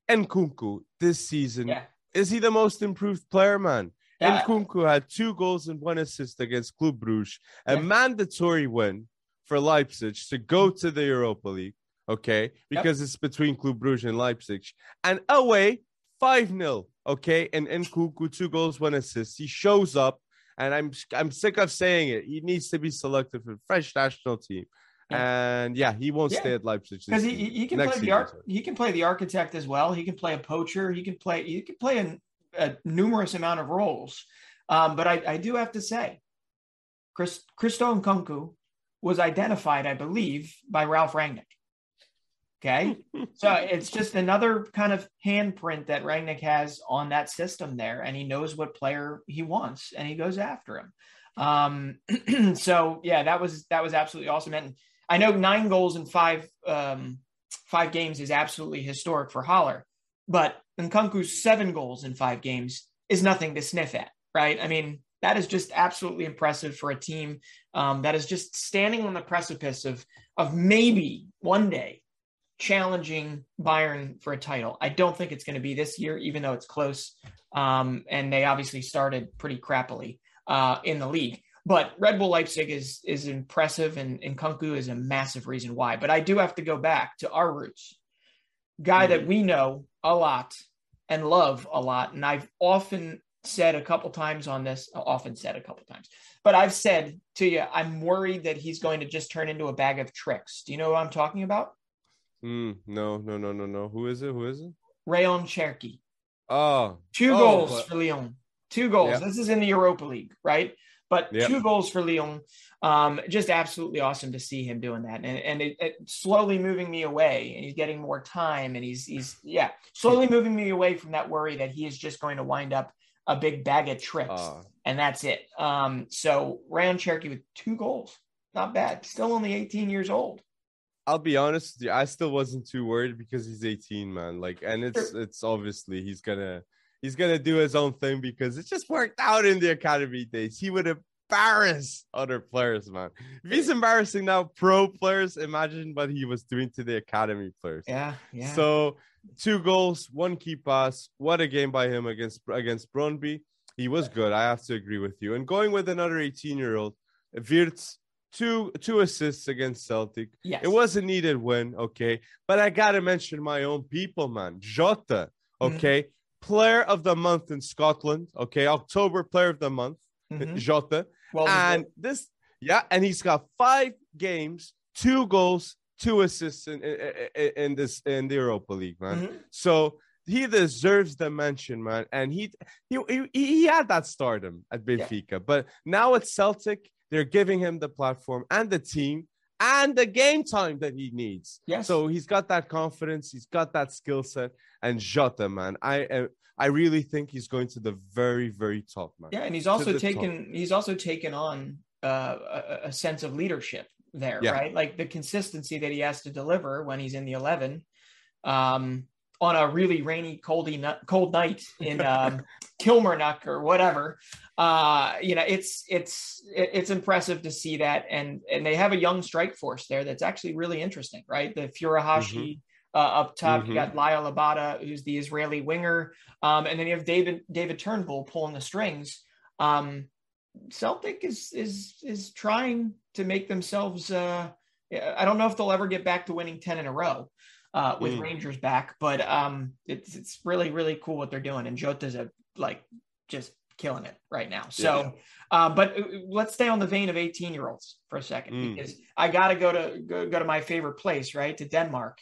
Nkunku this season. Yeah. Is he the most improved player, man? Yeah. Nkunku had two goals and one assist against Club Brugge, a Yeah. mandatory win for Leipzig to go to the Europa League. Okay, because it's between Club Brugge and Leipzig, and away five 0 Okay, and Nkunku two goals, one assist. He shows up, and I'm I'm sick of saying it. He needs to be selected for the French national team, and yeah, he won't Yeah. stay at Leipzig because he, he can play the sorry. he can play the architect as well. He can play a poacher. He can play he can play a, a numerous amount of roles. Um, but I, I do have to say, Chris Christo Nkunku was identified, I believe, by Ralf Rangnick. Okay, so it's just another kind of handprint that Rangnick has on that system there, and he knows what player he wants, and he goes after him. Um, so yeah, that was that was absolutely awesome, and I know nine goals in five um, five games is absolutely historic for Haller, but Nkunku's seven goals in five games is nothing to sniff at, right? I mean, that is just absolutely impressive for a team um, that is just standing on the precipice of of maybe one day challenging Bayern for a title. I don't think it's going to be this year, even though it's close. Um, and they obviously started pretty crappily uh, in the league. But Red Bull Leipzig is is impressive, and, and Kunku is a massive reason why. But I do have to go back to our roots. Guy that we know a lot and love a lot, and I've often said a couple times on this, often said a couple times, but I've said to you, I'm worried that he's going to just turn into a bag of tricks. Do you know what I'm talking about? Mm, no, no, no, no, no. Who is it? Who is it? Rayan Cherki. Oh, Two Oh, goals but- for Lyon. Two goals. This is in the Europa League, right? But Yeah. two goals for Lyon. Um, just absolutely awesome to see him doing that, and and it, it slowly moving me away. And he's getting more time, and he's he's yeah, slowly moving me away from that worry that he is just going to wind up a big bag of tricks, Ah. and that's it. Um, so Rayan Cherki with two goals, not bad. Still only 18 years old. I'll be honest with you, I still wasn't too worried because he's 18, man. Like, and it's it's obviously he's gonna he's gonna do his own thing because it just worked out in the academy days. He would embarrass other players, man. If he's embarrassing now pro players, imagine what he was doing to the academy players. Yeah, yeah. So two goals, one key pass. What a game by him against against Brøndby. He was good. I have to agree with you. And going with another 18 year old, Wirtz, two two assists against Celtic. yes. It was a needed win, okay. But I gotta mention my own people, man. Jota, Mhm. okay. Player of the month in Scotland, okay. October player of the month, Mhm. Jota. Well, and this, yeah, and he's got five games, two goals, two assists in, in, in- this in the Europa League, man. Mhm. So he deserves the mention, man. And he he he, he had that stardom at Benfica, but now at Celtic, they're giving him the platform and the team and the game time that he needs. Yes. So he's got that confidence, he's got that skill set, and Jota, man, I uh, I really think he's going to the very very top, man. Yeah, and he's also the top. taken he's also taken on uh, a, a sense of leadership there, Yeah. right? Like the consistency that he has to deliver when he's in the eleven, um, on a really rainy, coldy, cold night in um, Kilmarnock or whatever. Uh, you know, it's it's it's impressive to see that, and and they have a young strike force there that's actually really interesting, right? The Furuhashi. Uh, up top, you Mhm. got Liel Abada, who's the Israeli winger, um, and then you have David David Turnbull pulling the strings. Um, Celtic is is is trying to make themselves. Uh, I don't know if they'll ever get back to winning ten in a row uh, with Mm. Rangers back, but um, it's it's really really cool what they're doing, and Jota's a like just killing it right now. So, uh, but uh, let's stay on the vein of eighteen year olds for a second Mm. because I got to go to go, go to my favorite place, right, to Denmark,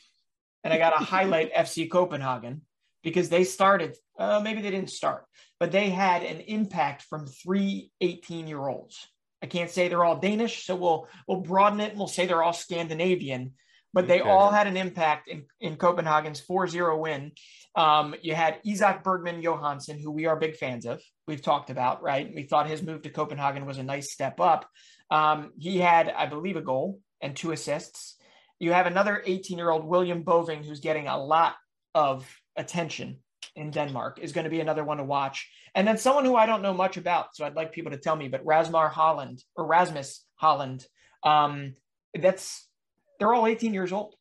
and I got to highlight FC Copenhagen because they started. Uh, maybe they didn't start, but they had an impact from three 18 year olds. I can't say they're all Danish, so we'll we'll broaden it and we'll say they're all Scandinavian, but they Okay. all had an impact in, in Copenhagen's 4-0 win. Um, you had Isak Bergman Johansson, who we are big fans of. We've talked about, right? We thought his move to Copenhagen was a nice step up. Um, he had, I believe, a goal and two assists. You have another 18 year old William Boving, who's getting a lot of attention in Denmark, is going to be another one to watch. And then someone who I don't know much about, so I'd like people to tell me, but Rasmar Højlund or Rasmus Højlund, um, that's they're all 18 years old,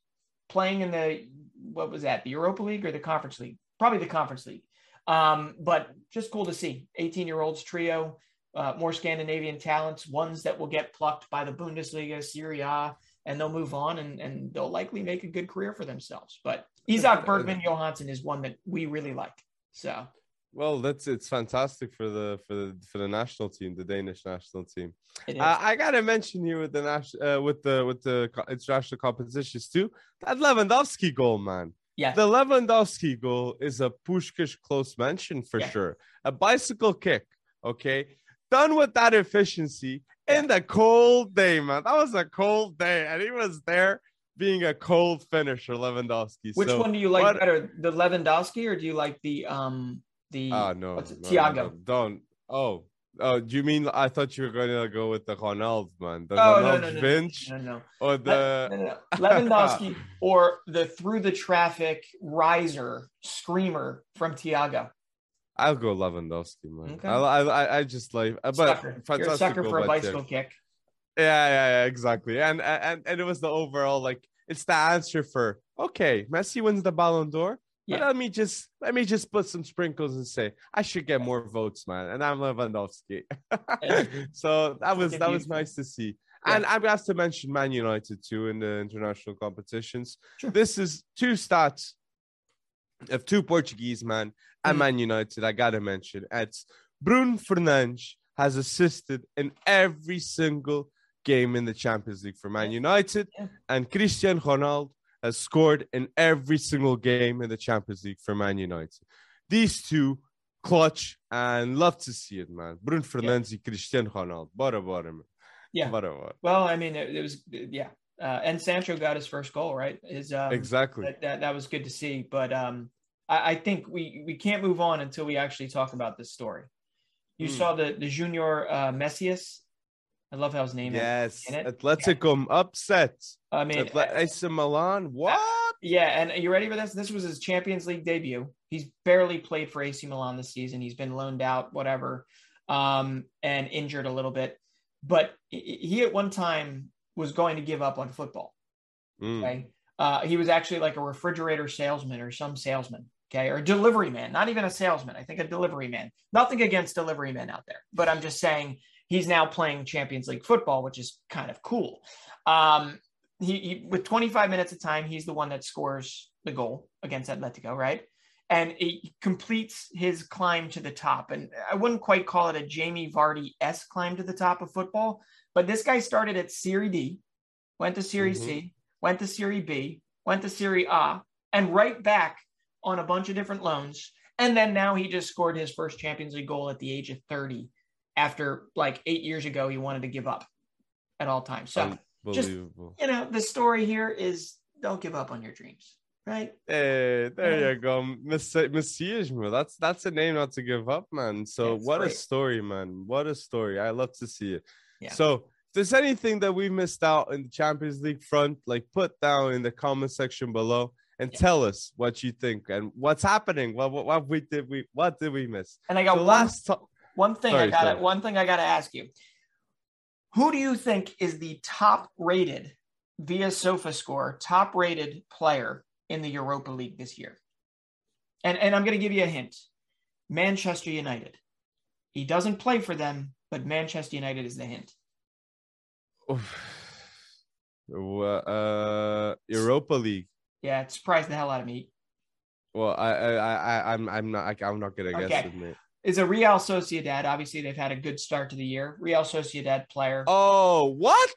playing in the what was that, the Europa League or the Conference League? Probably the Conference League. Um, but just cool to see 18 year olds trio, uh, more Scandinavian talents, ones that will get plucked by the Bundesliga, Serie A, and they'll move on and, and they'll likely make a good career for themselves. But Isak Bergman Johansson is one that we really like. So well, that's it's fantastic for the for the for the national team, the Danish national team. Uh, I gotta mention here with the national uh, with the with the co- international competitions too. That Lewandowski goal, man. yeah. The Lewandowski goal is a Puskás close mention for Yeah. sure. A bicycle kick, okay, done with that efficiency in the cold day, man. That was a cold day, and he was there being a cold finisher, Lewandowski. Which so, one do you like better, the Lewandowski or do you like the um the Ah, no, no, Thiago? no, don't. Oh, oh, do you mean? I thought you were going to go with the Ronaldo, man. The Oh no no no, no no no or the. no, no. Lewandowski or the through the traffic riser screamer from Thiago. I'll go Lewandowski, man. Okay. I, I, I- just like, but Sucker. You're a sucker for a bicycle Thiago. kick. Yeah, yeah, yeah, exactly. And and and it was the overall like it's the answer for okay, Messi wins the Ballon d'Or. But let me just let me just put some sprinkles and say I should get more votes, man. And I'm Lewandowski. So that was that was nice to see. Yeah. And I'm have to mention Man United too in the international competitions. Sure. This is two stats of two Portuguese man and Mhm. Man United. I gotta mention it's Bruno Fernandes has assisted in every single game in the Champions League for Man United, Yeah. and Cristiano Ronaldo has scored in every single game in the Champions League for Man United. These two clutch and love to see it, man. Bruno Fernandes and Cristiano Ronaldo. Bora, bora, man. Yeah. Bora, bora. Well, I mean, it, it was yeah. Uh, and Sancho got his first goal, right? His um, Exactly. that, that that was good to see. But um, I, I think we we can't move on until we actually talk about this story. You Mm. saw the the Junior uh, Messias. I love how his name is. Yes. in it. Atletico upset. I mean, AC Milan. What? yeah. And you ready for this? This was his Champions League debut. He's barely played for AC Milan this season. He's been loaned out, whatever, um, and injured a little bit. But he- at one time was going to give up on football. Mm. Okay. Uh, he was actually like a refrigerator salesman or some salesman. Okay. Or a delivery man, not even a salesman. I think a delivery man. Nothing against delivery men out there, but I'm just saying he's now playing Champions League football, which is kind of cool. Um, he, he with 25 minutes of time, he's the one that scores the goal against Atletico, right? And he completes his climb to the top. And I wouldn't quite call it a Jamie Vardy s climb to the top of football, but this guy started at Serie D, went to Serie C, went to Serie B, went to Serie A, and right back on a bunch of different loans. And then now he just scored his first Champions League goal at the age of 30 after like eight years ago, he wanted to give up at all times. So, just- you know, the story here is don't give up on your dreams, right? Hey, there Yeah. you go. Messi- Messias, man. That's that's a name not to give up, man. So Yeah, what a story, man. What a story. I love to see it. Yeah. So if there's anything that we missed out in the Champions League front, like put down in the comment section below and tell us what you think and what's happening. What what, what we did we what did we miss? And I got The one last to- One thing I got to one thing I got to ask you. Who do you think is the top rated via Sofa Score top rated player in the Europa League this year? And and I'm going to give you a hint. Manchester United. He doesn't play for them, but Manchester United is the hint. Uh Europa League. Yeah, it surprised the hell out of me. Well, I I I I'm I'm not I, I'm not gonna guess Okay. it, mate. Is a Real Sociedad. Obviously, they've had a good start to the year. Real Sociedad player. Oh, what?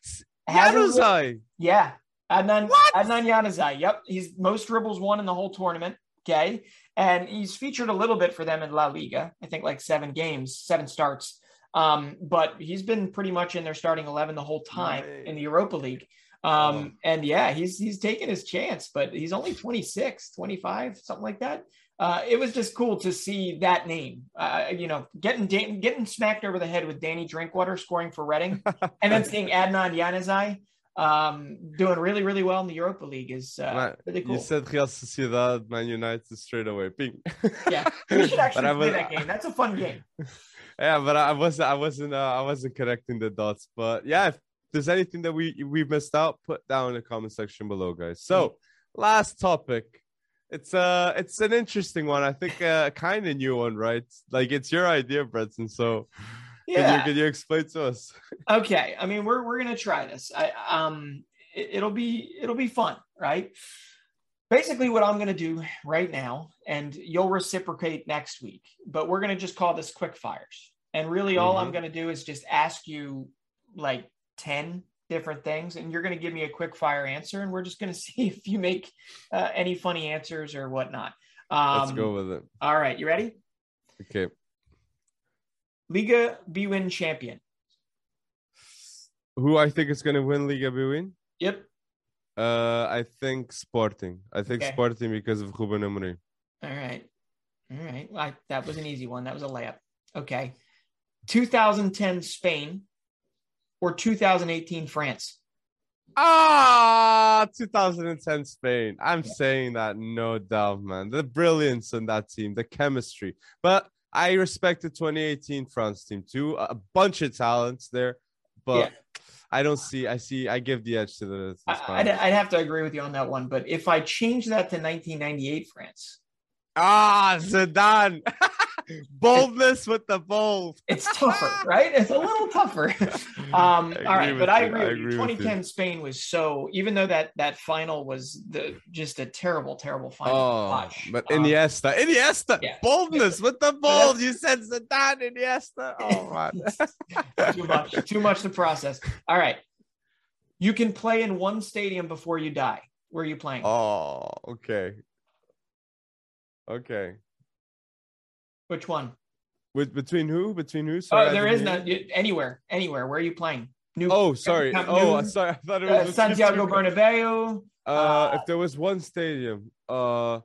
Januzaj. Yeah. Adnan What? Adnan Januzaj. Yep. He's most dribbles won in the whole tournament. Okay. And he's featured a little bit for them in La Liga. I think like seven games, seven starts. Um, but he's been pretty much in their starting 11 the whole time Nice. in the Europa League. Um, and yeah, he's he's taken his chance, but he's only 26, 25, something like that. Uh, it was just cool to see that name. Uh, you know, getting Dan- getting smacked over the head with Danny Drinkwater scoring for Reading, and then seeing Adnan Januzaj um, doing really, really well in the Europa League is uh, Man, really cool. You said Real Sociedad, Man United straight away. Ping. yeah, we should actually play that game. That's a fun game. Yeah, but I wasn't. I wasn't. Uh, I wasn't connecting the dots. But yeah, if there's anything that we we missed out, put down in the comment section below, guys. So last topic It's uh it's an interesting one. I think uh, kind of new one, right? Like it's your idea, Bretson. So Yeah. can you can you explain to us? okay. I mean, we're we're gonna try this. I um, it, it'll be it'll be fun, right? Basically, what I'm gonna do right now, and you'll reciprocate next week, but we're gonna just call this quick fires. And really, all I'm Mhm. gonna do is just ask you like ten different things, and you're gonna give me a quick fire answer, and we're just gonna see if you make uh, any funny answers or whatnot. Um, Let's go with it. All right, you ready? Okay. Liga B-Win champion. Who I think is gonna win Liga BWin? Yep. Uh, I think Sporting. I think Okay. Sporting because of Ruben Amorim. All right. All right. Well, I, that was an easy one. That was a layup. Okay. 2010 Spain or 2018 France? Ah, 2010 Spain. I'm saying that no doubt, man. The brilliance in that team, the chemistry. But I respect the 2018 France team too. A bunch of talents there, but Yeah. I don't see. I see. I give the edge to the. the I, I'd, I'd have to agree with you on that one. But if I change that to 1998 France, ah, Zidane. Boldness with the bold. it's tougher, right? It's a little tougher. Um, all right, but I agree I agree with you. 2010 Spain was so, even though that that final was the just a terrible, terrible final. Oh, watch. but Um, Iniesta, Iniesta, yeah. boldness with the bold. You said Zidane, Iniesta. Oh man. too much, too much to process. All right. You can play in one stadium before you die. Where are you playing? Oh, okay. Okay. Which one? With between who? Between who? Oh, Sorry, I there is no anywhere, anywhere. Where are you playing? New. Oh, sorry. Camp Oh, sorry. I thought it was uh, Santiago Bernabeu. Uh, uh, if there was one stadium, uh,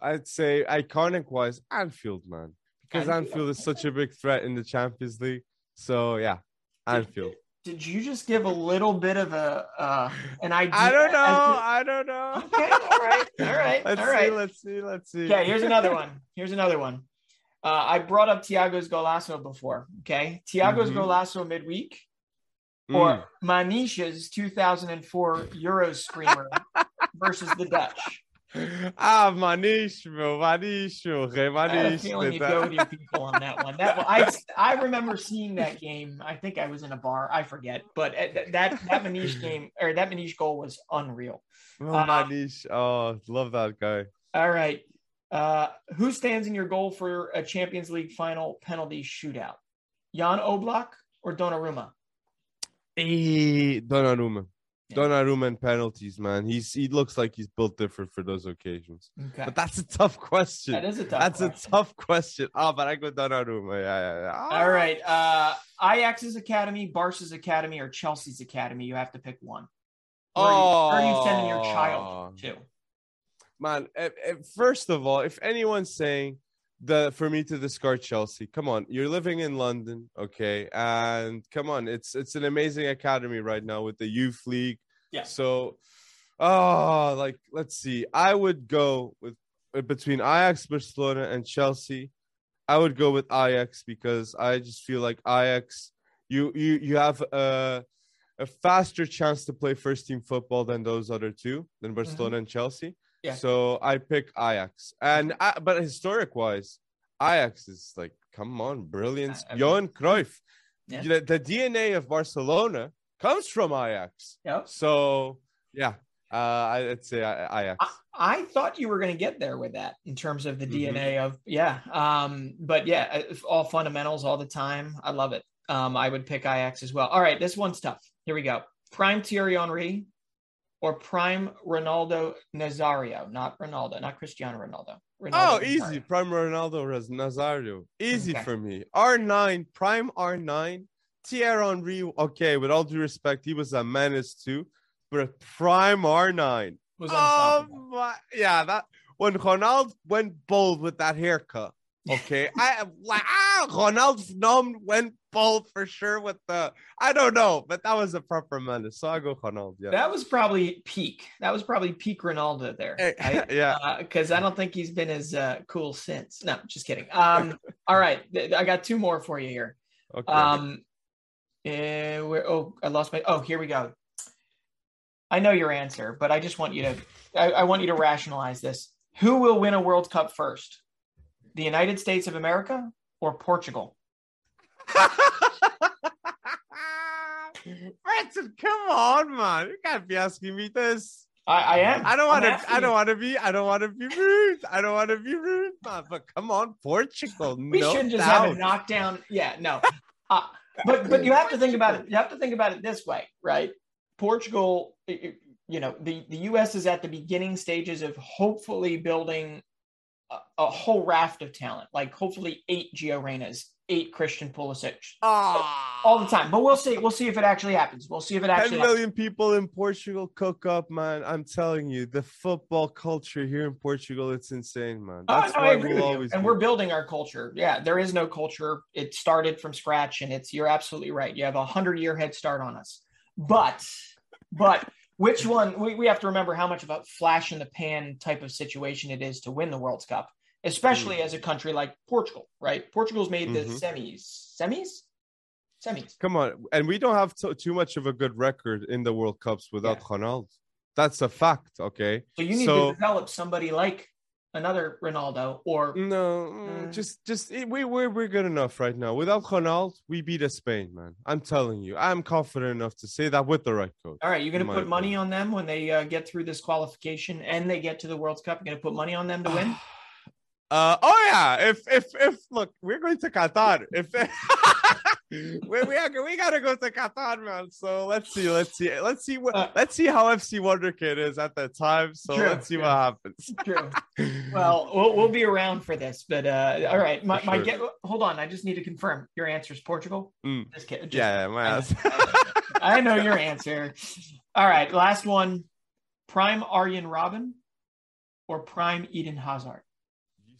I'd say iconic wise, Anfield, man, because Anfield, Anfield is such a big threat in the Champions League. So yeah, Anfield. Did you just give a little bit of a uh, an idea? I don't know. to- I don't know. Okay, all right, all right, Let's all see. Let's see. Let's see. Okay, here's another one. Here's another one. Uh, I brought up Thiago's golazo before. Okay, Thiago's Mhm. golazo midweek Mm. or Maniche's 2004 Euro screamer versus the Dutch. Ah, Maniche, bro. Maniche, okay, I had Maniche. you go that. with your people on that one. That one, I I remember seeing that game. I think I was in a bar. I forget, but uh, that that, that Maniche game or that Maniche goal was unreal. Oh, Uh, Maniche. Oh, love that guy. All right, uh, who stands in your goal for a Champions League final penalty shootout? Jan Oblak or Donnarumma? Hey, Donnarumma. Yeah. Donnarumma and penalties, man. He's he looks like he's built different for those occasions. Okay, But that's a tough question. that is a tough. That's question. a tough question. Oh, but I go Donnarumma. Yeah, yeah, yeah. All right, uh, Ajax's academy, Barca's academy, or Chelsea's academy. You have to pick one. Where are you, where are you sending your Oh. child to? man. eh, eh, First of all, if anyone's saying the for me to discard Chelsea, come on, you're living in London, okay, and come on, it's it's an amazing academy right now with the youth league. Yeah. So, oh, like let's see, I would go with between Ajax, Barcelona, and Chelsea. I would go with Ajax because I just feel like Ajax, you you you have a a faster chance to play first team football than those other two, than Barcelona and Chelsea. Mm-hmm. Yeah. So I pick Ajax, and I, but historic wise, Ajax is like, come on, brilliance. I- I- Johan Cruyff, Yeah. the, the DNA of Barcelona comes from Ajax. Yep. So yeah, uh, I'd say I- Ajax. I, I thought you were going to get there with that in terms of the Mhm. DNA of yeah. Um, but yeah, all fundamentals all the time. I love it. Um, I would pick Ajax as well. All right, this one's tough. Here we go. Prime Thierry Henry or prime Ronaldo Nazario, not Ronaldo, not Cristiano Ronaldo. Ronaldo Oh, Nazario. easy. Prime Ronaldo Nazario. Easy Okay. for me. R9, prime R9. Thierry Henry, okay, with all due respect, he was a menace too, but a prime R9. Was Oh my, yeah, that when Ronaldo went bold with that haircut. Okay, I like ah, Ronaldo Phnom went bold for sure with the I don't know, but that was a proper menace. So I go Ronaldo. Yeah, That was probably peak. That was probably peak Ronaldo there. right? yeah. because I don't think he's been as uh, cool since. No, just kidding. Um, all right, I got two more for you here. Okay. Um, eh, where? Oh, I lost my. Oh, here we go. I know your answer, but I just want you to I, I want you to rationalize this. Who will win a World Cup first? The United States of America or Portugal? Branson, come on, man. You can't be asking me this. I, I am. I don't want to. I don't want to be. I don't want to be rude. I don't want to be rude, man. But come on, Portugal. We no should just doubt. have a knockdown. Yeah, no. Uh, but but you have to think about it. You have to think about it this way, right? Portugal, you know, the the U.S. is at the beginning stages of hopefully building a, a whole raft of talent, like hopefully eight Gio Reynas, eight Christian Pulisic, Ah. all the time. But we'll see. We'll see if it actually happens. We'll see if it 10 actually. million people in Portugal cook up, man. I'm telling you, the football culture here in Portugal, it's insane, man. Oh, That's no, I why agree we'll with you. always And be- we're building our culture. Yeah, there is no culture. It started from scratch, and it's you're absolutely right. You have a hundred year head start on us. But but which one we, we have to remember how much of a flash in the pan type of situation it is to win the World Cup, especially Mm. as a country like Portugal, right? Portugal's made the Mhm. semis. Semis? Semis. Come on, and we don't have to, too much of a good record in the World Cups without Ronaldo. That's a fact, okay? So you need So- to develop somebody like another Ronaldo or No, mm, just just eh, we we're we're good enough right now. Without Ronaldo, we beat a Spain, man. I'm telling you, I'm confident enough to say that with the right coach. All right, you're gonna put money opinion. on them when they uh, get through this qualification and they get to the World Cup. You're going to put money on them to win. Uh oh yeah. If if if look, we're going to Qatar. If we we, are, we gotta go to Qatar, man. So let's see, let's see, let's see what Uh, let's see how FC Wonder Kid is at that time. So True, let's see true. what happens. True. Well, we'll, we'll be around for this, but uh, all right. My, my sure. get, hold on. I just need to confirm your answer is Portugal. Mm. Just kidding. just- yeah, my ass. I know your answer. All right, last one. Prime Arjen Robben or Prime Eden Hazard?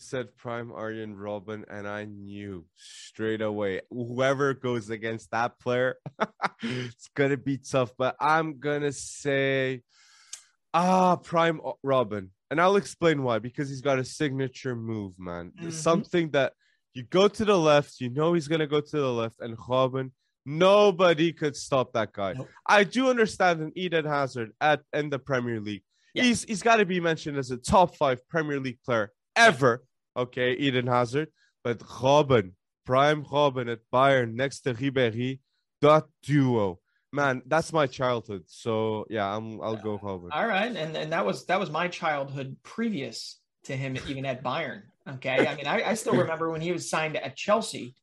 Said Prime Arjen Robben, and I knew straight away whoever goes against that player, it's gonna be tough. But I'm gonna say, ah, Prime Robben, and I'll explain why. Because he's got a signature move, man. Mhm. Something that you go to the left, you know he's gonna go to the left, and Robben. Nobody could stop that guy. Nope. I do understand an Eden Hazard at in the Premier League. Yeah. He's he's got to be mentioned as a top five Premier League player ever. Okay, Eden Hazard, but Robben, prime Robben at Bayern next to Ribéry, that duo, man, that's my childhood. So yeah, I'm I'll go Robben. All right, and and that was that was my childhood previous to him even at Bayern. Okay, I mean I, I still remember when he was signed at Chelsea,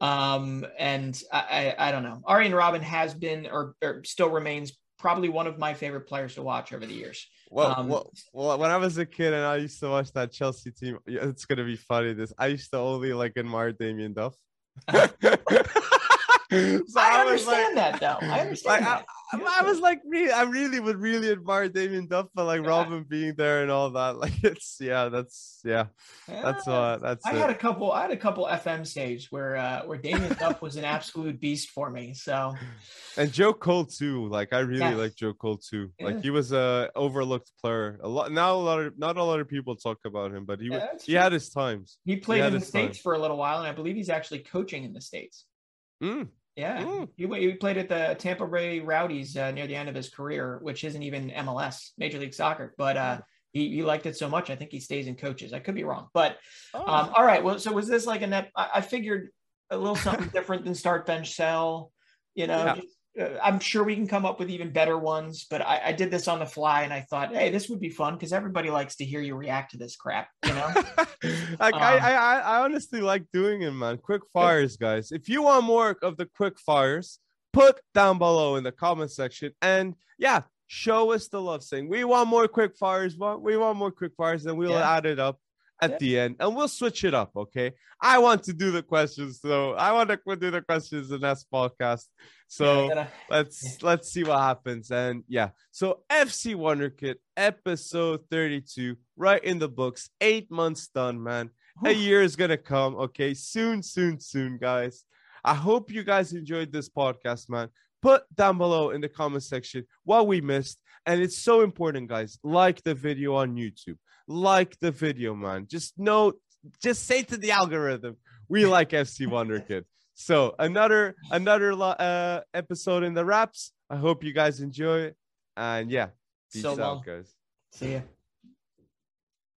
um, and I, I I don't know. Arjen Robben has been or, or still remains probably one of my favorite players to watch over the years. Well, um, well, well, when I was a kid and I used to watch that Chelsea team, it's gonna be funny. This I used to only like admire Damien Duff. So I, like- understand that though. I understand Like, I, that. I- was like, really, I really would really admire Damien Duff, but like Yeah. Robben being there and all that, like it's yeah, that's yeah, that's Yeah. uh, that's I it. had a couple. I had a couple FM saves where uh, where Damien Duff was an absolute beast for me. So and Joe Cole too. Like I really Yes. like Joe Cole too. Like he was a overlooked player. A lot now, a lot of not a lot of people talk about him, but he Yeah, he had his times. he played had in the states time. for a little while, and I believe he's actually coaching in the states. Mm, Yeah, Mm. he, he played at the Tampa Bay Rowdies uh, near the end of his career, which isn't even MLS, Major League Soccer. But uh, he, he liked it so much, I think he stays in coaches. I could be wrong, but Oh. um, all right. Well, so was this like a net? I, I figured a little something different than start bench sell. You know, Yeah. just, I'm sure we can come up with even better ones. But I, I did this on the fly, and I thought, hey, this would be fun because everybody likes to hear you react to this crap. You know. like I, Um, I I I honestly like doing it, man. Quick fires, guys. If you want more of the quick fires, put down below in the comment section. And yeah, show us the love saying we want more quick fires. We want more quick fires, and we'll Yeah. add it up at Yeah. the end and we'll switch it up. Okay. I want to do the questions, so I want to do the questions in this podcast. So Yeah, let's let's see what happens and yeah so fc wonder kid episode 32 right in the books eight months done man a year is gonna come okay soon soon soon guys i hope you guys enjoyed this podcast man put down below in the comment section what we missed and it's so important guys like the video on youtube like the video man just know just say to the algorithm we like fc wonder kid so another another uh, episode in the wraps. I hope you guys enjoy it. And yeah, peace So out, long. guys. See ya.